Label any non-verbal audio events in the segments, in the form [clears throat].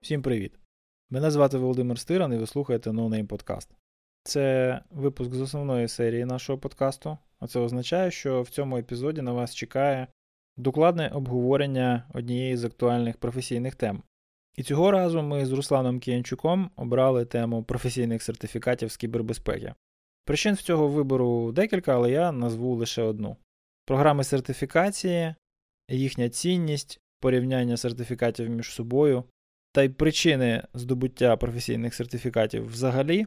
Всім привіт! Мене звати Володимир Стиран і ви слухаєте No Name Podcast. Це випуск з основної серії нашого подкасту, а це означає, що в цьому епізоді на вас чекає докладне обговорення однієї з актуальних професійних тем. І цього разу ми з Русланом Кіянчуком обрали тему професійних сертифікатів з кібербезпеки. Причин в цього вибору декілька, але я назву лише одну: програми сертифікації, їхня цінність, порівняння сертифікатів між собою та й причини здобуття професійних сертифікатів взагалі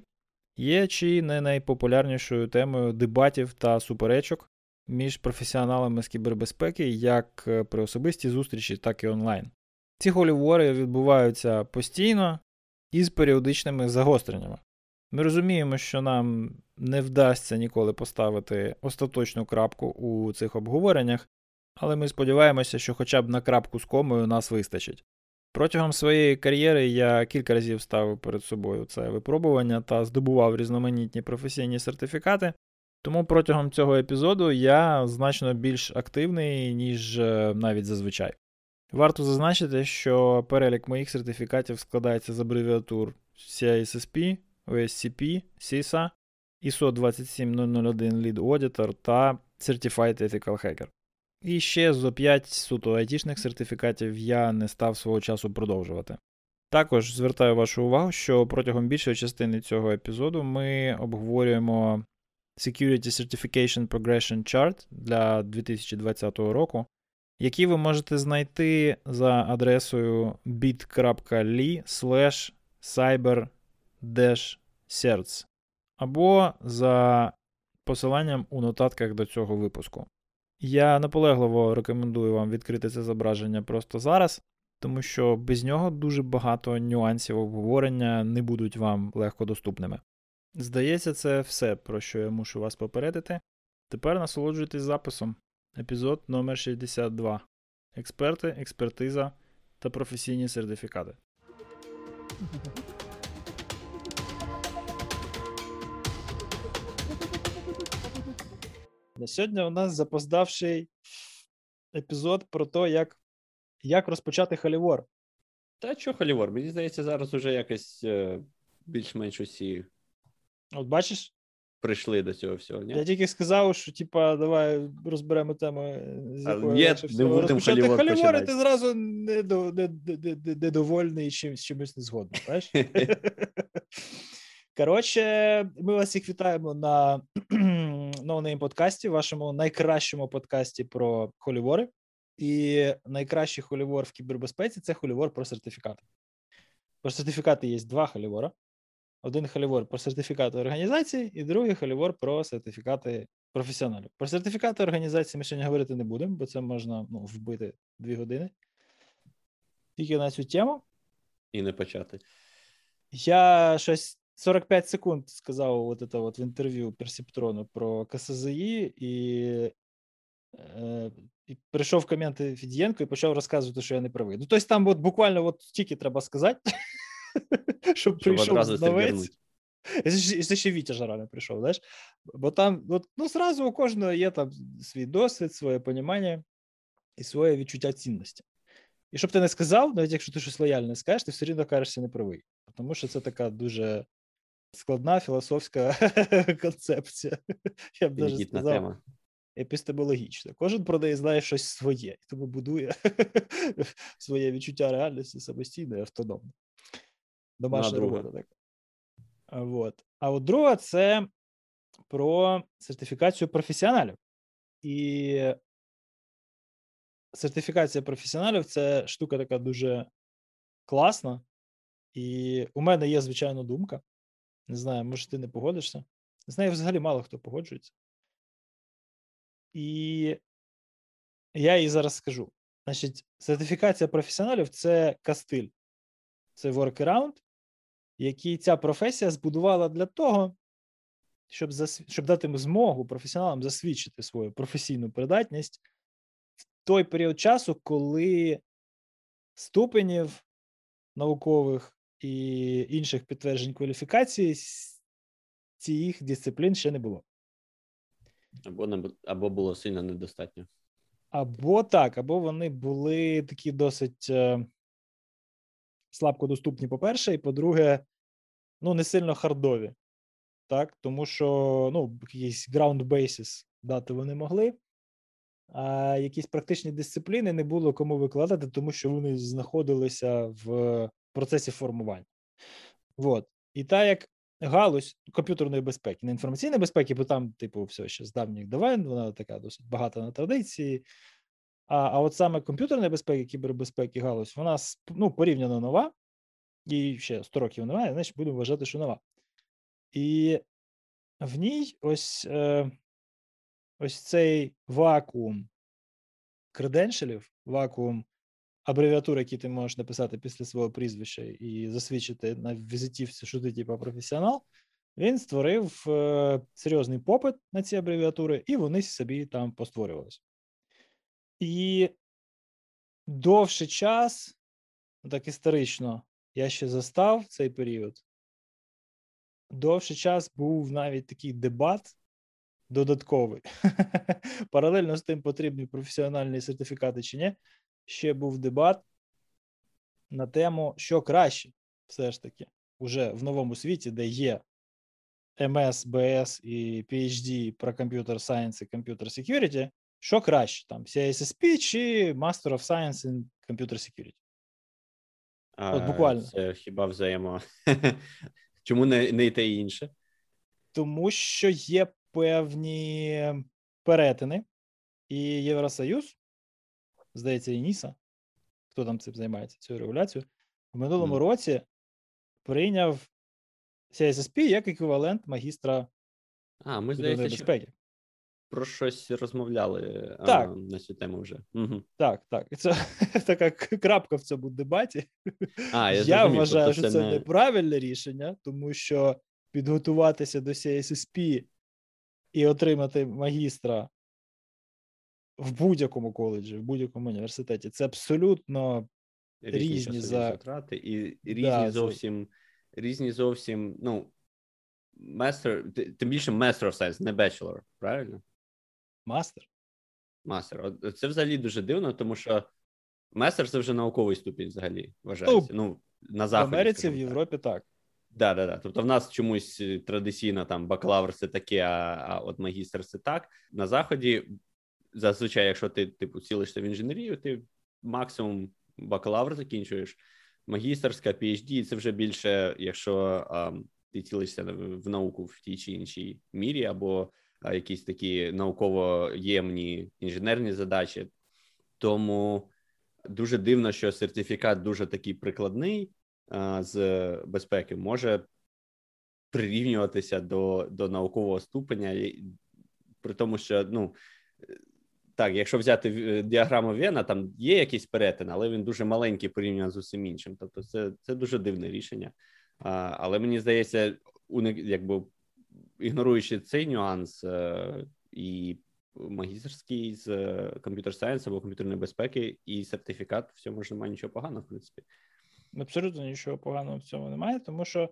є чи не найпопулярнішою темою дебатів та суперечок між професіоналами з кібербезпеки як е, при особистій зустрічі, так і онлайн. Ці голівори відбуваються постійно і з періодичними загостреннями. Ми розуміємо, що нам не вдасться ніколи поставити остаточну крапку у цих обговореннях, але ми сподіваємося, що хоча б на крапку з комою нас вистачить. Протягом своєї кар'єри я кілька разів ставив перед собою це випробування та здобував різноманітні професійні сертифікати, тому протягом цього епізоду я значно більш активний, ніж е, навіть зазвичай. Варто зазначити, що перелік моїх сертифікатів складається з абревіатур CISSP, OSCP, CISA, ISO 27001 Lead Auditor та Certified Ethical Hacker. І ще зо 5 суто айтішних сертифікатів я не став свого часу продовжувати. Також звертаю вашу увагу, що протягом більшої частини цього епізоду ми обговорюємо Security Certification Progression Chart для 2020 року, який ви можете знайти за адресою bit.ly cyber certs або за посиланням у нотатках до цього випуску. Я наполегливо рекомендую вам відкрити це зображення просто зараз, тому що без нього дуже багато нюансів обговорення не будуть вам легко доступними. Здається, це все, про що я мушу вас попередити. Тепер насолоджуйтесь записом. Епізод номер 62 Експерти, експертиза та професійні сертифікати. На сьогодні у нас запоздавший епізод про те, як як розпочати халівор. Та що халівор? Мені здається, зараз уже якось е, більш-менш усі. От бачиш? Прийшли до цього всього. ні? Я тільки сказав, що типа, давай розберемо тему, з якою легше не будемо халівор халівор, і ти зразу недовольний чим, чимось не згодний. [laughs] Коротше, ми вас всіх вітаємо на [clears throat] Name подкасті, вашому найкращому подкасті про холівори. І найкращий холівор в кібербезпеці це холівор про сертифікати. Про сертифікати є два холівора. Один холівор про сертифікати організації, і другий холівор про сертифікати професіоналів. Про сертифікати організації ми сьогодні говорити не будемо, бо це можна ну, вбити дві години. Тільки на цю тему. І не почати. Я щось 45 секунд сказав от это вот в інтерв'ю Персептрону про КСЗІ, і, е, і прийшов коменти Фідієнко і почав розказувати, що я не правий. Ну, тобто там от буквально от тільки треба сказати, [laughs] щоб прийшов знавець. це ще- Вітя Жара не прийшов, знаєш? Бо там, от, ну, зразу у кожного є там свій досвід, своє понімання і своє відчуття цінності. І щоб ти не сказав, навіть якщо ти щось лояльне скажеш, ти все рівно кажешся неправий. Тому що це така дуже складна філософська [laughs] концепція. [laughs] Я б навіть сказав, тема. епістемологічна. Кожен про неї знає щось своє, і тому будує [laughs] своє відчуття реальності самостійно і автономно. Домашня друга. робота така. Вот. А от друга це про сертифікацію професіоналів. І сертифікація професіоналів це штука така дуже класна. І у мене є, звичайно, думка. Не знаю, може, ти не погодишся. З нею взагалі мало хто погоджується. І я їй зараз скажу. Значить, сертифікація професіоналів це кастиль, це workaround, який ця професія збудувала для того, щоб, засві... щоб дати змогу професіоналам засвідчити свою професійну придатність в той період часу, коли ступенів наукових і інших підтверджень кваліфікації цих дисциплін ще не було. Або не, або було сильно недостатньо. Або так, або вони були такі досить е, слабко доступні, по-перше, і по-друге, ну, не сильно хардові. Так, тому що ну, якийсь ground basis дати вони могли, а якісь практичні дисципліни не було кому викладати, тому що вони знаходилися в процесі формування. Вот. І так як галузь комп'ютерної безпеки, не інформаційної безпеки, бо там, типу, все ще з давніх давен, вона така досить багата на традиції. А а от саме комп'ютерної безпеки, кібербезпеки, галузь, вона ну, порівняно нова, і ще 100 років немає, значить будемо вважати, що нова. І в ній ось е, ось цей вакуум креденшелів, вакуум абревіатур, які ти можеш написати після свого прізвища і засвідчити на візитівці, що ти типа професіонал, він створив е, серйозний попит на ці абревіатури, і вони собі там постворювалися. І довший час, так історично, я ще застав цей період. Довший час був навіть такий дебат додатковий. [laughs] Паралельно з тим, потрібні професіональні сертифікати чи ні ще був дебат на тему, що краще, все ж таки, уже в новому світі, де є МС, БС і PhD про комп'ютер Science і Computer Security, що краще там, CSSP чи Master of Science in Computer Security? От буквально. Це хіба взаємо. [laughs] Чому не, не і те і інше? Тому що є певні перетини, і Євросоюз здається, і Ніса, хто там цим займається цією регуляцією, в минулому mm. році прийняв CSSP як еквівалент магістра а, ми, здається, безпеки. Про щось розмовляли так. А, на цю тему вже. Угу. Так, так. Це [laughs] така крапка в цьому дебаті. А, Я я вважаю, тобто що це не... неправильне рішення, тому що підготуватися до CSSP і отримати магістра в будь-якому коледжі, в будь-якому університеті. Це абсолютно різні, різні за... затрати і різні да, зовсім це... різні зовсім. Ну, master, тим більше of Science, не Bachelor, правильно? Мастер. Мастер. Це взагалі дуже дивно, тому що Мастер це вже науковий ступінь взагалі вважається. Ну, ну на Заході. В Америці, в Європі так. Да, да, да. Тобто в нас чомусь е, традиційно там бакалавр це таке, а, а от магістр це так. На Заході зазвичай, якщо ти типу цілишся в інженерію, ти максимум бакалавр закінчуєш, магістерська, PhD, це вже більше, якщо а, ти цілишся в науку в тій чи іншій мірі, або а, якісь такі науково ємні інженерні задачі. Тому дуже дивно, що сертифікат дуже такий прикладний а, з безпеки може прирівнюватися до до наукового ступеня, при тому, що ну так, якщо взяти е, діаграму Вена, там є якийсь перетин, але він дуже маленький порівняно з усім іншим. Тобто, це це дуже дивне рішення. А, Але мені здається, якби ігноруючи цей нюанс е, і магістерський з комп'ютер сайенс або комп'ютерної безпеки, і сертифікат в цьому ж немає нічого поганого, в принципі. Абсолютно нічого поганого в цьому немає, тому що,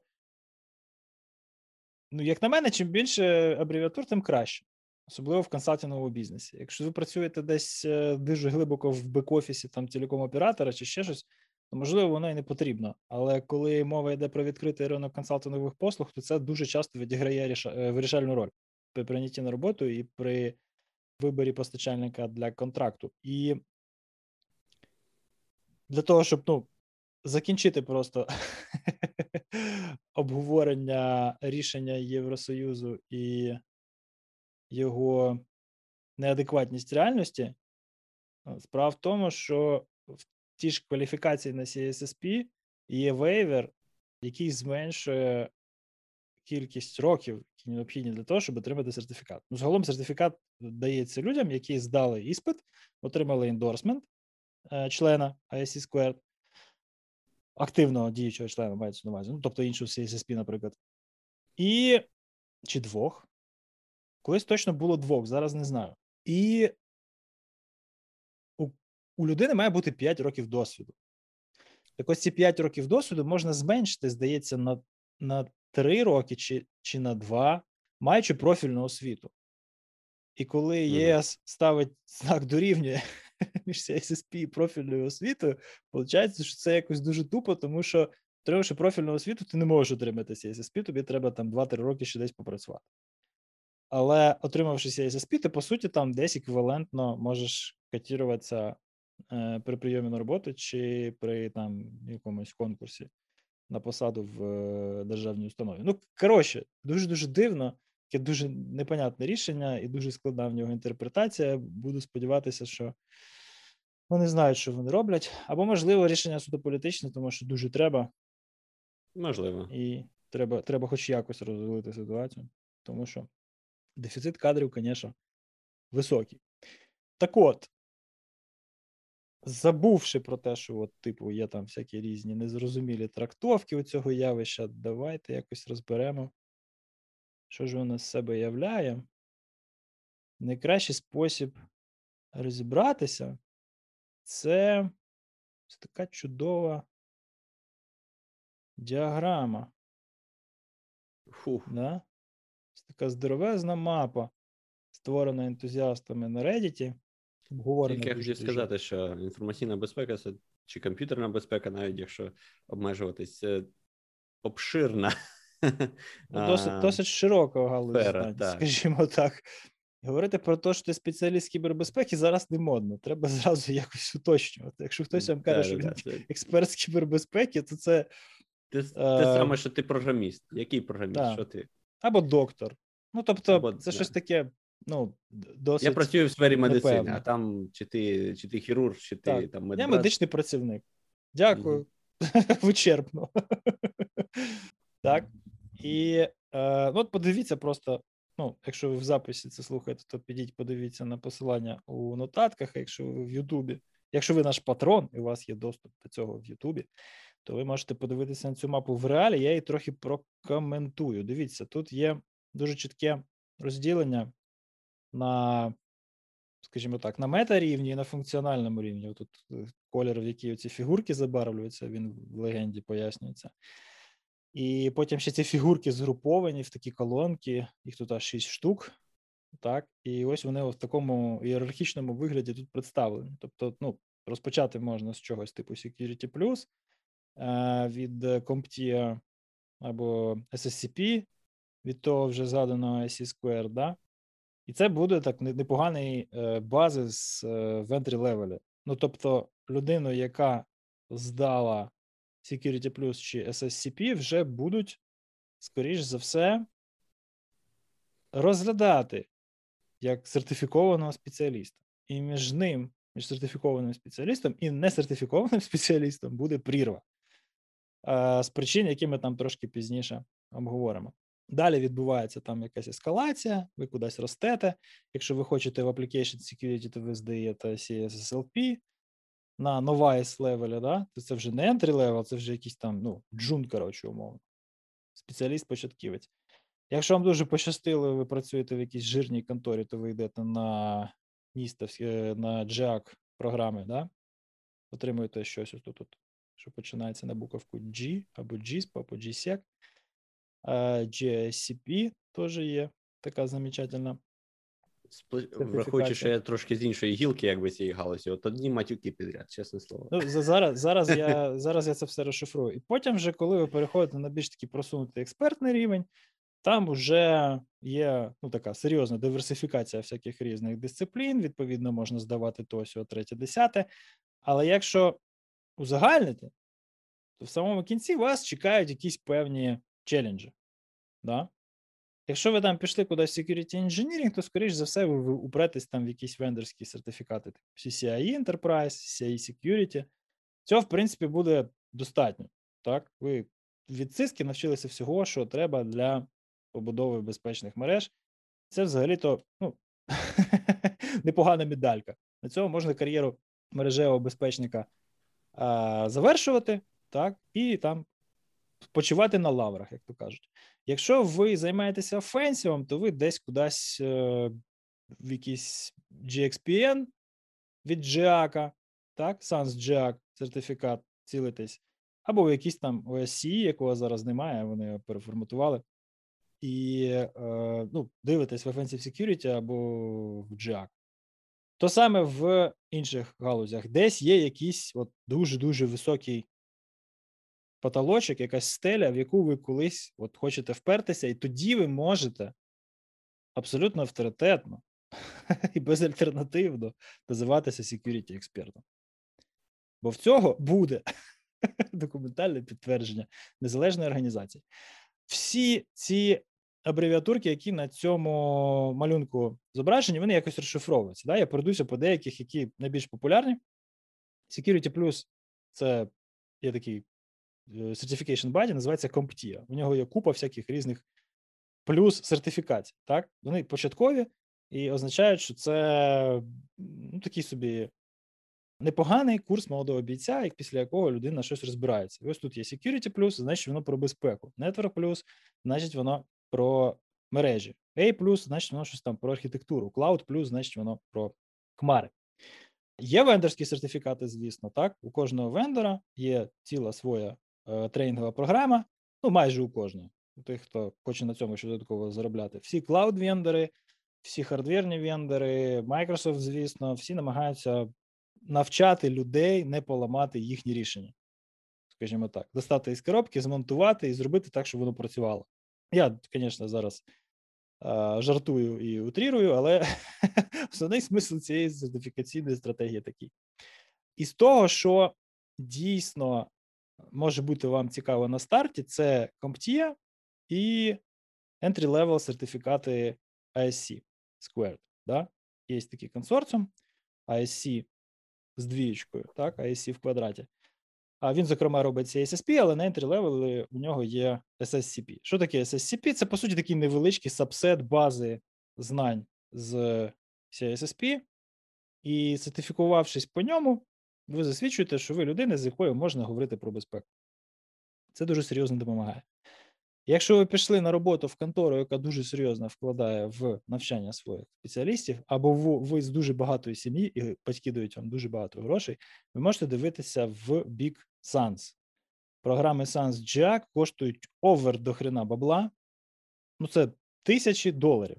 ну, як на мене, чим більше абревіатур, тим краще особливо в консалтинговому бізнесі. Якщо ви працюєте десь е, дуже глибоко в бек-офісі там телеком-оператора чи ще щось, то можливо воно і не потрібно. Але коли мова йде про відкритий ринок консалтингових послуг, то це дуже часто відіграє е, вирішальну роль при прийнятті на роботу і при виборі постачальника для контракту. І для того, щоб ну, закінчити просто [laughs] обговорення рішення Євросоюзу і його неадекватність реальності. Справа в тому, що в тій ж кваліфікації на CSSP є вейвер, який зменшує кількість років, які необхідні для того, щоб отримати сертифікат. Ну, загалом сертифікат дається людям, які здали іспит, отримали endorsement е, члена ISC Squared, активного діючого члена мається на увазі, ну, тобто іншого CISSP, наприклад, і чи двох. Колись точно було двох, зараз не знаю. І у, у людини має бути 5 років досвіду. Так ось ці 5 років досвіду можна зменшити, здається, на на 3 роки чи чи на 2, маючи профільну освіту. І коли ЄС ставить [laughs] знак дорівнює [laughs] між CSSP і профільною освітою, виходить, що це якось дуже тупо, тому що, отримавши профільну освіту, ти не можеш отримати CSSP, тобі треба там 2-3 роки ще десь попрацювати. Але отримавши CSSP, ти, по суті, там десь еквівалентно можеш котіруватися е, при прийомі на роботу чи при там якомусь конкурсі на посаду в е, державній установі. Ну, коротше, дуже-дуже дивно, таке дуже непонятне рішення і дуже складна в нього інтерпретація. Буду сподіватися, що вони знають, що вони роблять. Або, можливо, рішення суто політичне, тому що дуже треба. Можливо. І треба, треба хоч якось розвалити ситуацію, тому що дефіцит кадрів, звісно, високий. Так от, забувши про те, що, от, типу, є там всякі різні незрозумілі трактовки у цього явища, давайте якось розберемо, що ж воно з себе являє. Найкращий спосіб розібратися це, це така чудова діаграма. Фух. Да? Така здоровезна мапа, створена ентузіастами на Reddit. Обговорена Тільки я хотів сказати, що інформаційна безпека це чи комп'ютерна безпека, навіть якщо обмежуватись, це обширна. [laughs] Ну, досить, досить широка галузь, сфера, знань, так. скажімо [laughs] так. Говорити про те, що ти спеціаліст кібербезпеки, зараз не модно. Треба зразу якось уточнювати. Якщо хтось вам каже, що він експерт з кібербезпеки, то це Те, саме, що ти програміст. Який програміст? Що ти? або доктор. Ну, тобто, Або, це да. щось таке, ну, досить. Я працюю в сфері медицини, непевно. а там чи ти, чи ти хірург, чи ти Так, там Я медичний працівник. Дякую. [laughs] Вичерпно. [laughs] так. І е, ну, от подивіться просто. Ну, якщо ви в записі це слухаєте, то підіть, подивіться на посилання у нотатках. А якщо ви в Ютубі, якщо ви наш патрон і у вас є доступ до цього в Ютубі, то ви можете подивитися на цю мапу в реалі. Я її трохи прокоментую. Дивіться, тут є дуже чітке розділення на, скажімо так, на мета-рівні і на функціональному рівні. Тут е, колір, в який ці фігурки забарвлюються, він в легенді пояснюється. І потім ще ці фігурки згруповані в такі колонки, їх тут аж 6 штук. Так, і ось вони в такому ієрархічному вигляді тут представлені. Тобто, ну, розпочати можна з чогось типу Security Plus е, від CompTIA або SSCP, від того вже згаданого IC Square, да? І це буде так непоганий е, базис е, в entry level. Ну, тобто, людину, яка здала Security Plus чи SSCP, вже будуть, скоріш за все, розглядати як сертифікованого спеціаліста. І між ним, між сертифікованим спеціалістом і несертифікованим [laughs] спеціалістом буде прірва. Е, з причин, які ми там трошки пізніше обговоримо. Далі відбувається там якась ескалація, ви кудись ростете. Якщо ви хочете в Application Security, то ви здаєте CSSLP на novice левелі, да? то це вже не entry level, це вже якийсь там ну, джун, коротше, умовно. Спеціаліст-початківець. Якщо вам дуже пощастило, ви працюєте в якійсь жирній конторі, то ви йдете на NIST, е, на JAG програми, да? отримуєте щось ось тут, що починається на буковку G або GISP, або GSEC. Е, GSCP теж є така замечательна. Враховуючи, що я трошки з іншої гілки, якби цієї галузі, от одні матюки підряд, чесне слово. Ну, зараз, зараз, [laughs] я, зараз я це все розшифрую. І потім, вже, коли ви переходите на більш такий просунутий експертний рівень, там вже є ну, така серйозна диверсифікація всяких різних дисциплін. Відповідно, можна здавати то, сього, третє, десяте. Але якщо узагальнити, то в самому кінці вас чекають якісь певні челенджі. Да? Якщо ви там пішли кудись security engineering, то, скоріш за все, ви упретесь там в якісь вендорські сертифікати, типу CCIE Enterprise, CCIE Security. Цього, в принципі, буде достатньо. Так? Ви від циски навчилися всього, що треба для побудови безпечних мереж. Це взагалі-то ну, [laughs] непогана медалька. На цьому можна кар'єру мережевого безпечника а, завершувати, так, і там почувати на лаврах, як то кажуть. Якщо ви займаєтеся офенсівом, то ви десь кудись е, в якийсь GXPN від GIAC, так, Sans GIAC сертифікат цілитесь, або в якийсь там OSCE, якого зараз немає, вони його переформатували. і е, ну, дивитесь в Offensive Security або в GIAC. То саме в інших галузях, десь є якийсь от дуже-дуже високий потолочок, якась стеля, в яку ви колись от хочете впертися, і тоді ви можете абсолютно авторитетно [laughs] і безальтернативно називатися security експертом. Бо в цього буде [laughs] документальне підтвердження незалежної організації. Всі ці абревіатурки, які на цьому малюнку зображені, вони якось розшифровуються. Да? Я пройдуся по деяких, які найбільш популярні. Security Plus це є такий certification body, називається CompTIA. У нього є купа всяких різних плюс сертифікацій. Так? Вони початкові і означають, що це ну, такий собі непоганий курс молодого бійця, після якого людина щось розбирається. І ось тут є Security Plus, значить воно про безпеку. Network Plus, значить воно про мережі. A+, плюс, значить воно щось там про архітектуру. Cloud Plus, значить воно про хмари. Є вендорські сертифікати, звісно, так. У кожного вендора є ціла своя е, тренінгова програма, ну майже у кожного. У тих, хто хоче на цьому ще додатково заробляти. Всі клауд-вендори, всі хардверні вендори, Microsoft, звісно, всі намагаються навчати людей не поламати їхні рішення, скажімо так, достати із коробки, змонтувати і зробити так, щоб воно працювало. Я, звісно, зараз а, жартую і утрірую, але [laughs] основний смисл цієї сертифікаційної стратегії такий. І з того, що дійсно може бути вам цікаво на старті, це CompTIA і entry-level сертифікати ISC Squared. Да? Є такий консорціум ISC з двієчкою, так, ISC в квадраті. А він, зокрема, робить CSSP, але на entry level у нього є SSCP. Що таке SSCP? Це, по суті, такий невеличкий сабсет бази знань з CSSP, і сертифікувавшись по ньому, ви засвідчуєте, що ви людина, з якою можна говорити про безпеку. Це дуже серйозно допомагає. Якщо ви пішли на роботу в контору, яка дуже серйозно вкладає в навчання своїх спеціалістів, або ви з дуже багатої сім'ї, і батьки дають вам дуже багато грошей, ви можете дивитися в бік SANS. Програми SANS Jack коштують овер до хрена бабла. Ну, це тисячі доларів.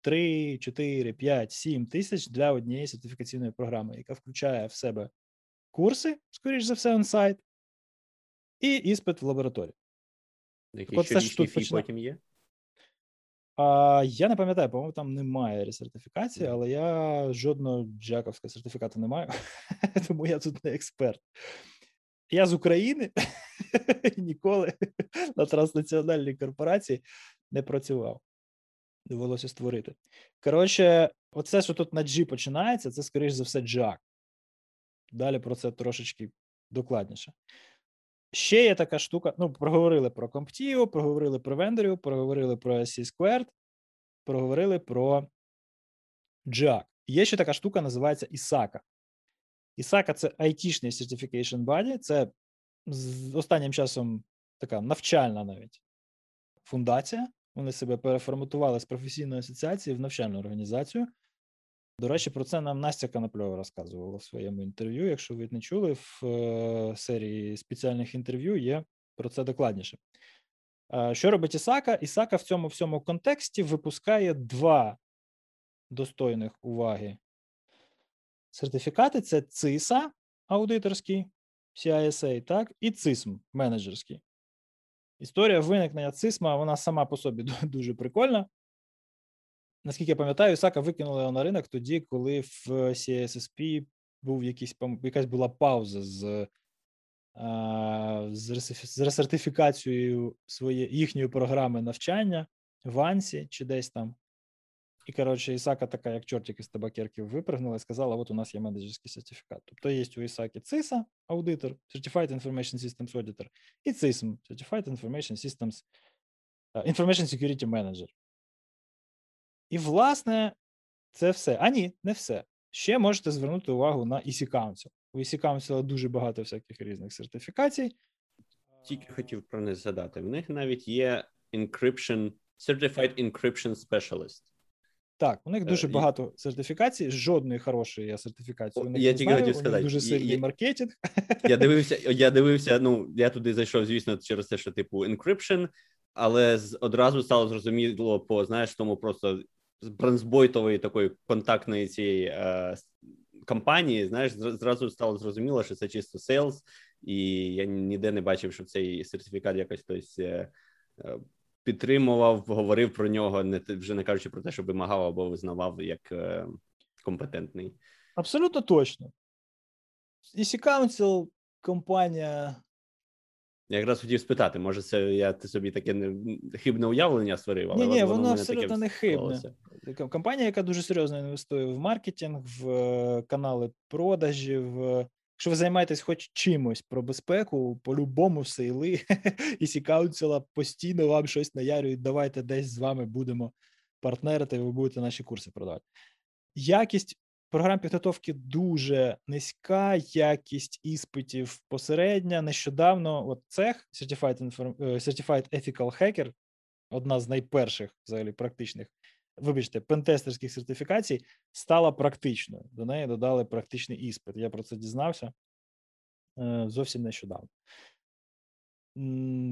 3, 4, 5, 7 тисяч для однієї сертифікаційної програми, яка включає в себе курси, скоріш за все, онсайт, і іспит в лабораторії. Який фі почина... потім є? А, Я не пам'ятаю, по-моєму, там немає ресертифікації, mm. але я жодного джаковського сертифікату не маю, [laughs] тому я тут не експерт. Я з України [laughs] ніколи на транснаціональній корпорації не працював. Довелося створити. Коротше, оце, що тут на G починається, це, скоріш за все, джак. Далі про це трошечки докладніше. Ще є така штука. Ну, проговорили про CompTIO, проговорили про вендорів, проговорили про SC Squared, проговорили про JAC. Є ще така штука, називається ISACA. ISACA – це IT-шний Certification Body, це з останнім часом така навчальна навіть фундація. Вони себе переформатували з професійної асоціації в навчальну організацію. До речі, про це нам Настя Канапльова розказувала в своєму інтерв'ю. Якщо ви не чули, в е, серії спеціальних інтерв'ю є про це докладніше. Що робить Ісака? Ісака в цьому всьому контексті випускає два достойних уваги сертифікати: це ЦИСА аудиторський, CISA, так, і ЦИСМ менеджерський. Історія виникнення ЦИСМа, вона сама по собі [laughs] дуже прикольна наскільки я пам'ятаю, Ісака викинули на ринок тоді, коли в CSSP був якийсь якась була пауза з з ресертифікацією своєї їхньої програми навчання в Ансі чи десь там. І, коротше, Ісака така, як чортик із табакерки, випрыгнула і сказала: от у нас є менеджерський сертифікат. Тобто є у Ісаки CISA, аудитор, Certified Information Systems Auditor, і CISM, Certified Information Systems, Information Security Manager. І, власне, це все. А ні, не все. Ще можете звернути увагу на EC Council. У EC Council дуже багато всяких різних сертифікацій. Тільки хотів про них згадати. В них навіть є encryption, Certified Encryption Specialist. Так, у них дуже uh, багато сертифікацій, жодної хорошої сертифікації. У них я тільки хотів сказати. Дуже сильний я, маркетинг. Я [laughs] дивився, я дивився. Ну я туди зайшов, звісно, через те, що типу encryption, але одразу стало зрозуміло по знаєш, тому просто бронзбойтової такої контактної цієї е, компанії, знаєш, зразу стало зрозуміло, що це чисто сейлс, і я ніде не бачив, що цей сертифікат якось хтось е, е, підтримував, говорив про нього, не вже не кажучи про те, що вимагав або визнавав як е, компетентний. Абсолютно точно. EC Council компанія. Я якраз хотів спитати, може, це я ти собі таке не хибне уявлення створив, але ні, ні, воно, воно абсолютно не хибне. Компанія, яка дуже серйозно інвестує в маркетинг, в е, канали продажів. Якщо ви займаєтесь хоч чимось про безпеку, по-любому сейли [laughs] і Council постійно вам щось наярюють. Давайте десь з вами будемо партнерити, ви будете наші курси продавати. Якість програм підготовки дуже низька, якість іспитів посередня. Нещодавно от цех Certified, Inform... Е, Certified Ethical Hacker, одна з найперших взагалі практичних, вибачте, пентестерських сертифікацій, стала практичною. До неї додали практичний іспит. Я про це дізнався е, зовсім нещодавно.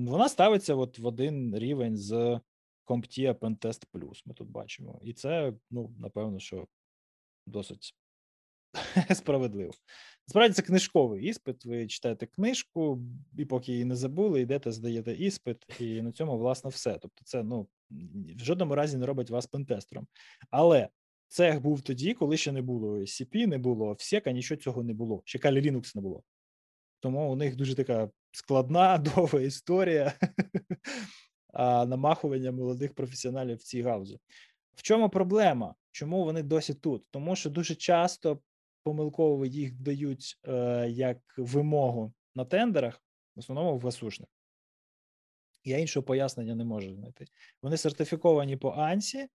Вона ставиться от в один рівень з CompTIA Pentest Plus, Ми тут бачимо. І це, ну, напевно, що досить [laughs] справедливо. Насправді це книжковий іспит. Ви читаєте книжку, і поки її не забули, йдете, здаєте іспит, і на цьому, власне, все. Тобто, це ну в жодному разі не робить вас пентестером. Але цех був тоді, коли ще не було SCP, не було всека, нічого цього не було. Ще Kali Linux не було. Тому у них дуже така складна, [laughs] довга історія [laughs] намахування молодих професіоналів в цій гаузі. В чому проблема? Чому вони досі тут? Тому що дуже часто помилково їх дають е, як вимогу на тендерах, в основному в гасушних. Я іншого пояснення не можу знайти. Вони сертифіковані по АНСі,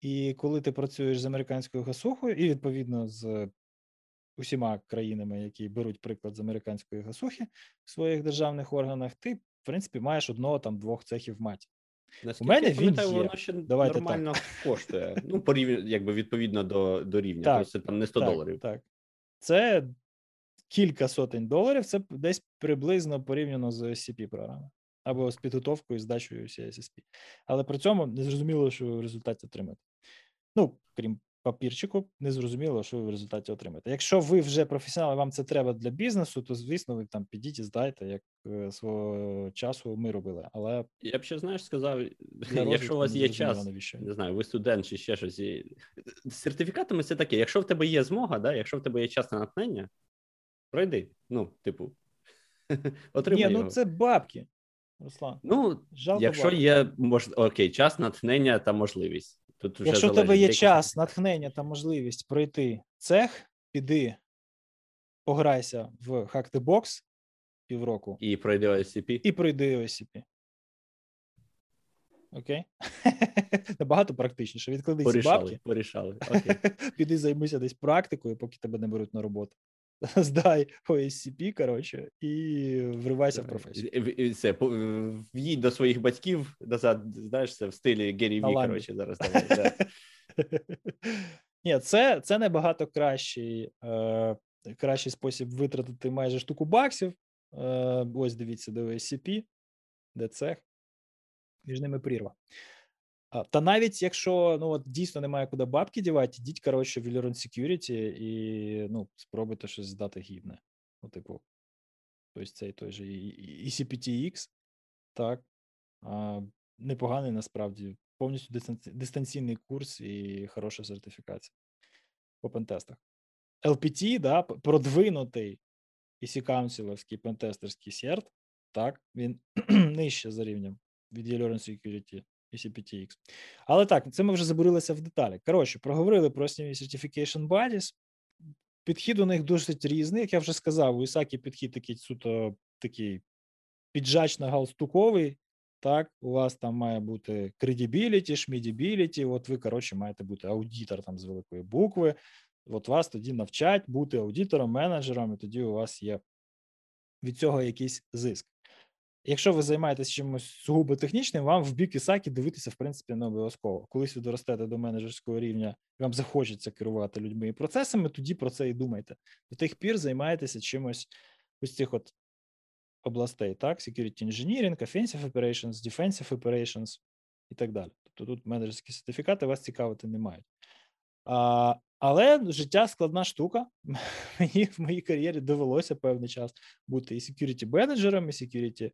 і коли ти працюєш з американською гасухою, і відповідно з усіма країнами, які беруть приклад з американської гасухи в своїх державних органах, ти, в принципі, маєш одного там двох цехів маті. Наскільки У мене я він є. воно ще Давайте нормально так. коштує. Ну, порівняно, якби відповідно до до рівня. Так, тобто це там не 100 так, доларів. Так. Це кілька сотень доларів, це десь приблизно порівняно з scp програмою або з підготовкою і здачею CSSP. Але при цьому не зрозуміло, що результат отримаєте. Ну, крім папірчику, не зрозуміло, що ви в результаті отримаєте. Якщо ви вже професіонал, вам це треба для бізнесу, то звісно, ви там підіть і здайте, як е, свого часу ми робили. Але я б ще знаєш, сказав, [laughs] якщо у вас є час, навіщо. не знаю, ви студент чи ще щось. З сертифікатами це таке. Якщо в тебе є змога, да, якщо в тебе є час на натхнення, пройди. Ну, типу, [laughs] отримай Ні, ну це бабки. Руслан. Ну, Жалко якщо бабки. є мож... окей, час, натхнення та можливість. Тут вже Якщо в тебе є час, натхнення та можливість пройти цех, піди, пограйся в Hack the Box півроку. І пройди OSCP. І пройди OSCP. Окей? [laughs] Набагато практичніше. Відклади ці бабки. Порішали. [laughs] Окей. Піди займися десь практикою, поки тебе не беруть на роботу. [laughs] здай OSCP, коротше, і вривайся в професію. Це в'їдь до своїх батьків назад, знаєш, це в стилі Гері Ві, коротше, зараз давай. [laughs] Ні, це це набагато кращий е, кращий спосіб витратити майже штуку баксів. Е, Ось дивіться, до OSCP, де цех, між ними прірва. Та навіть якщо ну от дійсно немає куди бабки дівати, йдіть, коротше, в Eleron Security і ну, спробуйте щось здати гідне. Ну, типу, тобто цей той же ECPTX, так. А, Непоганий насправді, повністю дистанційний курс і хороша сертифікація по пентестах. LPT, да, продвинутий EC Councilовський пентестерський серт, так, він [clears throat] нижче за рівнем від Eleron Security ECPTX. Але так, це ми вже забурилися в деталі. Коротше, проговорили про основні Certification Bodies. Підхід у них досить різний, як я вже сказав, у Ісакі підхід такий суто такий піджачно-галстуковий. Так, у вас там має бути credibility, шмідібіліті, От ви, коротше, маєте бути аудитор там з великої букви. От вас тоді навчать бути аудитором, менеджером, і тоді у вас є від цього якийсь зиск. Якщо ви займаєтесь чимось сугубо технічним, вам в бік Ісакі дивитися, в принципі, не обов'язково. Колись ви доростете до менеджерського рівня, вам захочеться керувати людьми і процесами, тоді про це і думайте. До тих пір займаєтеся чимось ось цих от областей, так, security engineering, offensive operations, defensive operations і так далі. Тобто тут менеджерські сертифікати вас цікавити не мають. А, Але життя складна штука. [laughs] Мені в моїй кар'єрі довелося певний час бути і security менеджером, і security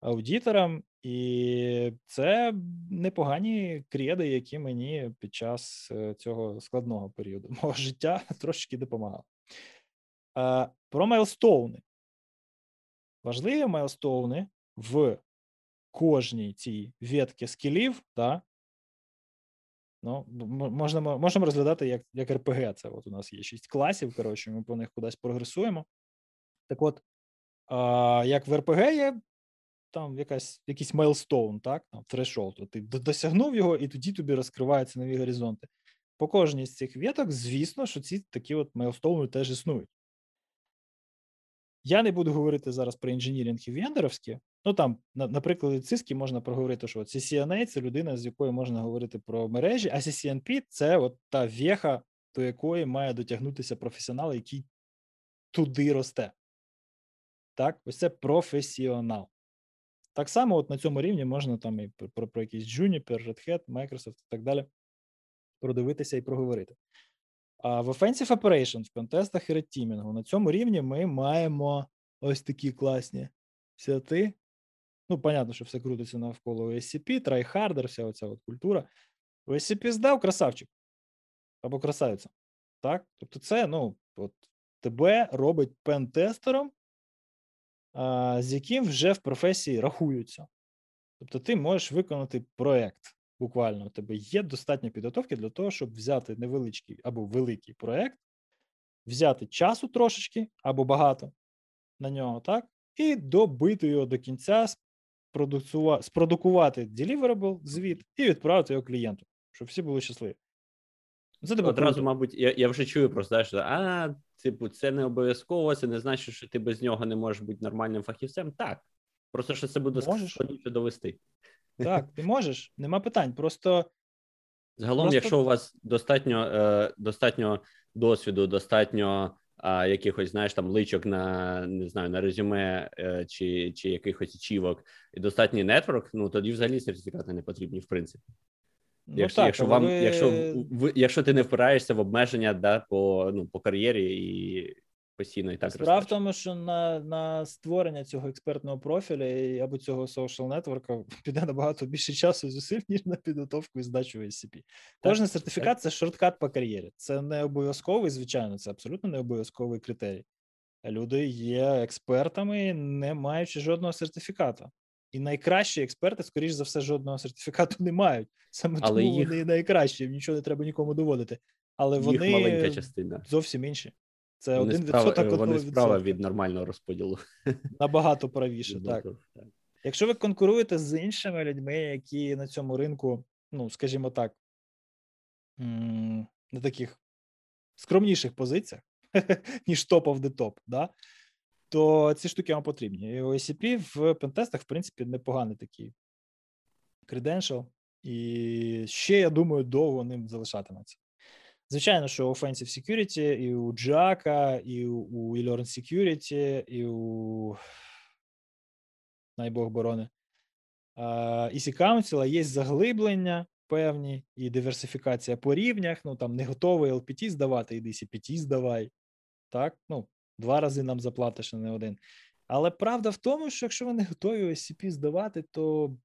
аудитором, і це непогані креди, які мені під час е, цього складного періоду [laughs] мого життя трошечки допомагали. Про milestone и. Важливі milestone и в кожній цій ветці скілів, да, Ну, можна, можемо розглядати як як РПГ. Це от у нас є шість класів, коротше, ми по них кудись прогресуємо. Так от, як в РПГ є там якась, якийсь milestone, так, там threshold, ти досягнув його, і тоді тобі розкриваються нові горизонти. По кожній з цих віток, звісно, що ці такі от мейлстоуни теж існують. Я не буду говорити зараз про інженірінг і вендоровські. Ну там, наприклад, циски можна проговорити, що CCNA – це людина, з якою можна говорити про мережі, а CCNP – це от та веха, до якої має дотягнутися професіонал, який туди росте. Так, ось це професіонал. Так само, от на цьому рівні можна там і про, про якийсь Juniper, Red Hat, Microsoft і так далі продивитися і проговорити. А в Offensive Operation, в пентестах і red teaming у на цьому рівні ми маємо ось такі класні серти. Ну, понятно, що все крутиться навколо OSCP, try harder, вся оця от культура. OSCP здав красавчик або красавиця. Так? Тобто, це, ну, от тебе робить пентестером, з яким вже в професії рахуються. Тобто, ти можеш виконати проєкт буквально у тебе є достатньо підготовки для того, щоб взяти невеличкий або великий проект, взяти часу трошечки або багато на нього, так, і добити його до кінця, спродукувати deliverable, звіт і відправити його клієнту, щоб всі були щасливі. Це тебе Одразу, мабуть, я я вже чую просто, що а, типу, це не обов'язково, це не значить, що ти без нього не можеш бути нормальним фахівцем. Так. Просто що це буде складніше довести. Так, ти можеш, нема питань. Просто загалом, просто... якщо у вас достатньо е, достатньо досвіду, достатньо е, якихось, знаєш, там личок на не знаю, на резюме е, чи чи якихось ачівок, і достатній нетворк, ну тоді взагалі сертифікати не потрібні, в принципі. Ну, якщо так, якщо вам, ви... якщо якщо ти не впираєшся в обмеження да, по ну, по кар'єрі і постійно і так Справа в тому, що на на створення цього експертного профіля або цього social network а [laughs] піде набагато більше часу і зусиль, ніж на підготовку і здачу OSCP. Кожен сертифікат так. це shortcut по кар'єрі. Це не обов'язковий, звичайно, це абсолютно не обов'язковий критерій. Люди є експертами, не маючи жодного сертифікату. І найкращі експерти, скоріш за все, жодного сертифікату не мають. Саме Але тому їх... вони найкращі, нічого не треба нікому доводити. Але їх вони маленька частина. зовсім інші. Це вони один справа, відсоток Вони справа від нормального розподілу. [laughs] Набагато правіше, так. Якщо ви конкуруєте з іншими людьми, які на цьому ринку, ну, скажімо так, на таких скромніших позиціях, [laughs] ніж топ of the top, да, то ці штуки вам потрібні. І OSCP в пентестах, в принципі, непоганий такий credential, і ще, я думаю, довго ним залишатиметься. Звичайно, що Offensive Security і у Джака, і у e-learn Security, і у найбог борони EC Council є заглиблення певні і диверсифікація по рівнях. Ну там не готовий LPT здавати, іди CPT здавай. Так, ну, два рази нам заплатиш, а не один. Але правда в тому, що якщо ви не готові SCP здавати, то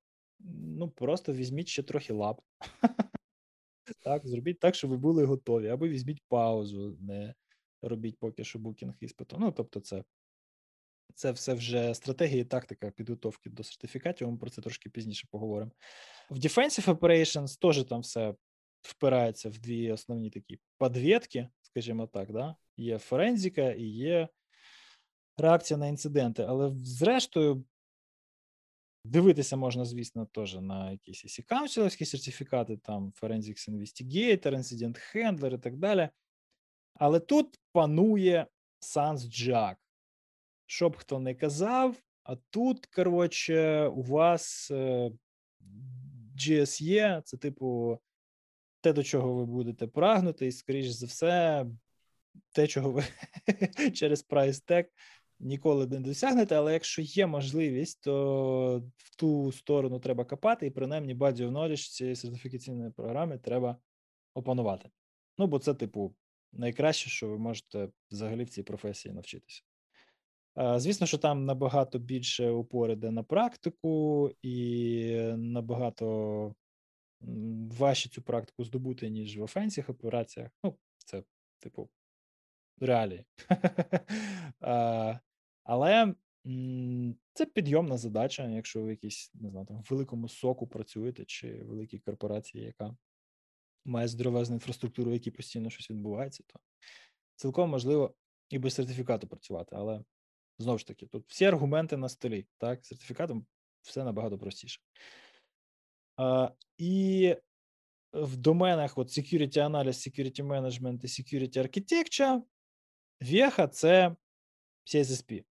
ну просто візьміть ще трохи лап. [laughs] Так, зробіть так, щоб ви були готові, або візьміть паузу, не робіть поки що букінг іспиту. Ну, тобто, це це все вже стратегія і тактика підготовки до сертифікатів. Ми про це трошки пізніше поговоримо. В Defensive Operations теж там все впирається в дві основні такі подвідки, скажімо так. да? Є форензика і є реакція на інциденти. Але, зрештою, Дивитися можна, звісно, теж на якісь ісі каунсіловські сертифікати, там Forensics Investigator, Incident Handler і так далі. Але тут панує Sans Jack. Що б хто не казав, а тут, коротше, у вас е, GSE, це, типу, те, до чого ви будете прагнути, і, скоріш за все, те, чого ви [laughs] через Tag ніколи не досягнете, але якщо є можливість, то в ту сторону треба копати, і принаймні of knowledge цієї сертифікаційної програми треба опанувати. Ну, бо це, типу, найкраще, що ви можете взагалі в цій професії навчитися. Звісно, що там набагато більше упор іде на практику, і набагато важче цю практику здобути, ніж в офенсіх операціях. Ну, це, типу, реалії. [laughs] Але це підйомна задача, якщо ви якісь, не знаю, там в великому соку працюєте, чи великій корпорації, яка має здоровезну інфраструктуру, в якій постійно щось відбувається, то цілком можливо і без сертифікату працювати. Але знову ж таки, тут всі аргументи на столі. Так, сертифікатом все набагато простіше. А, І в доменах от security аналіз, security management і security architecture Веха це CSSP.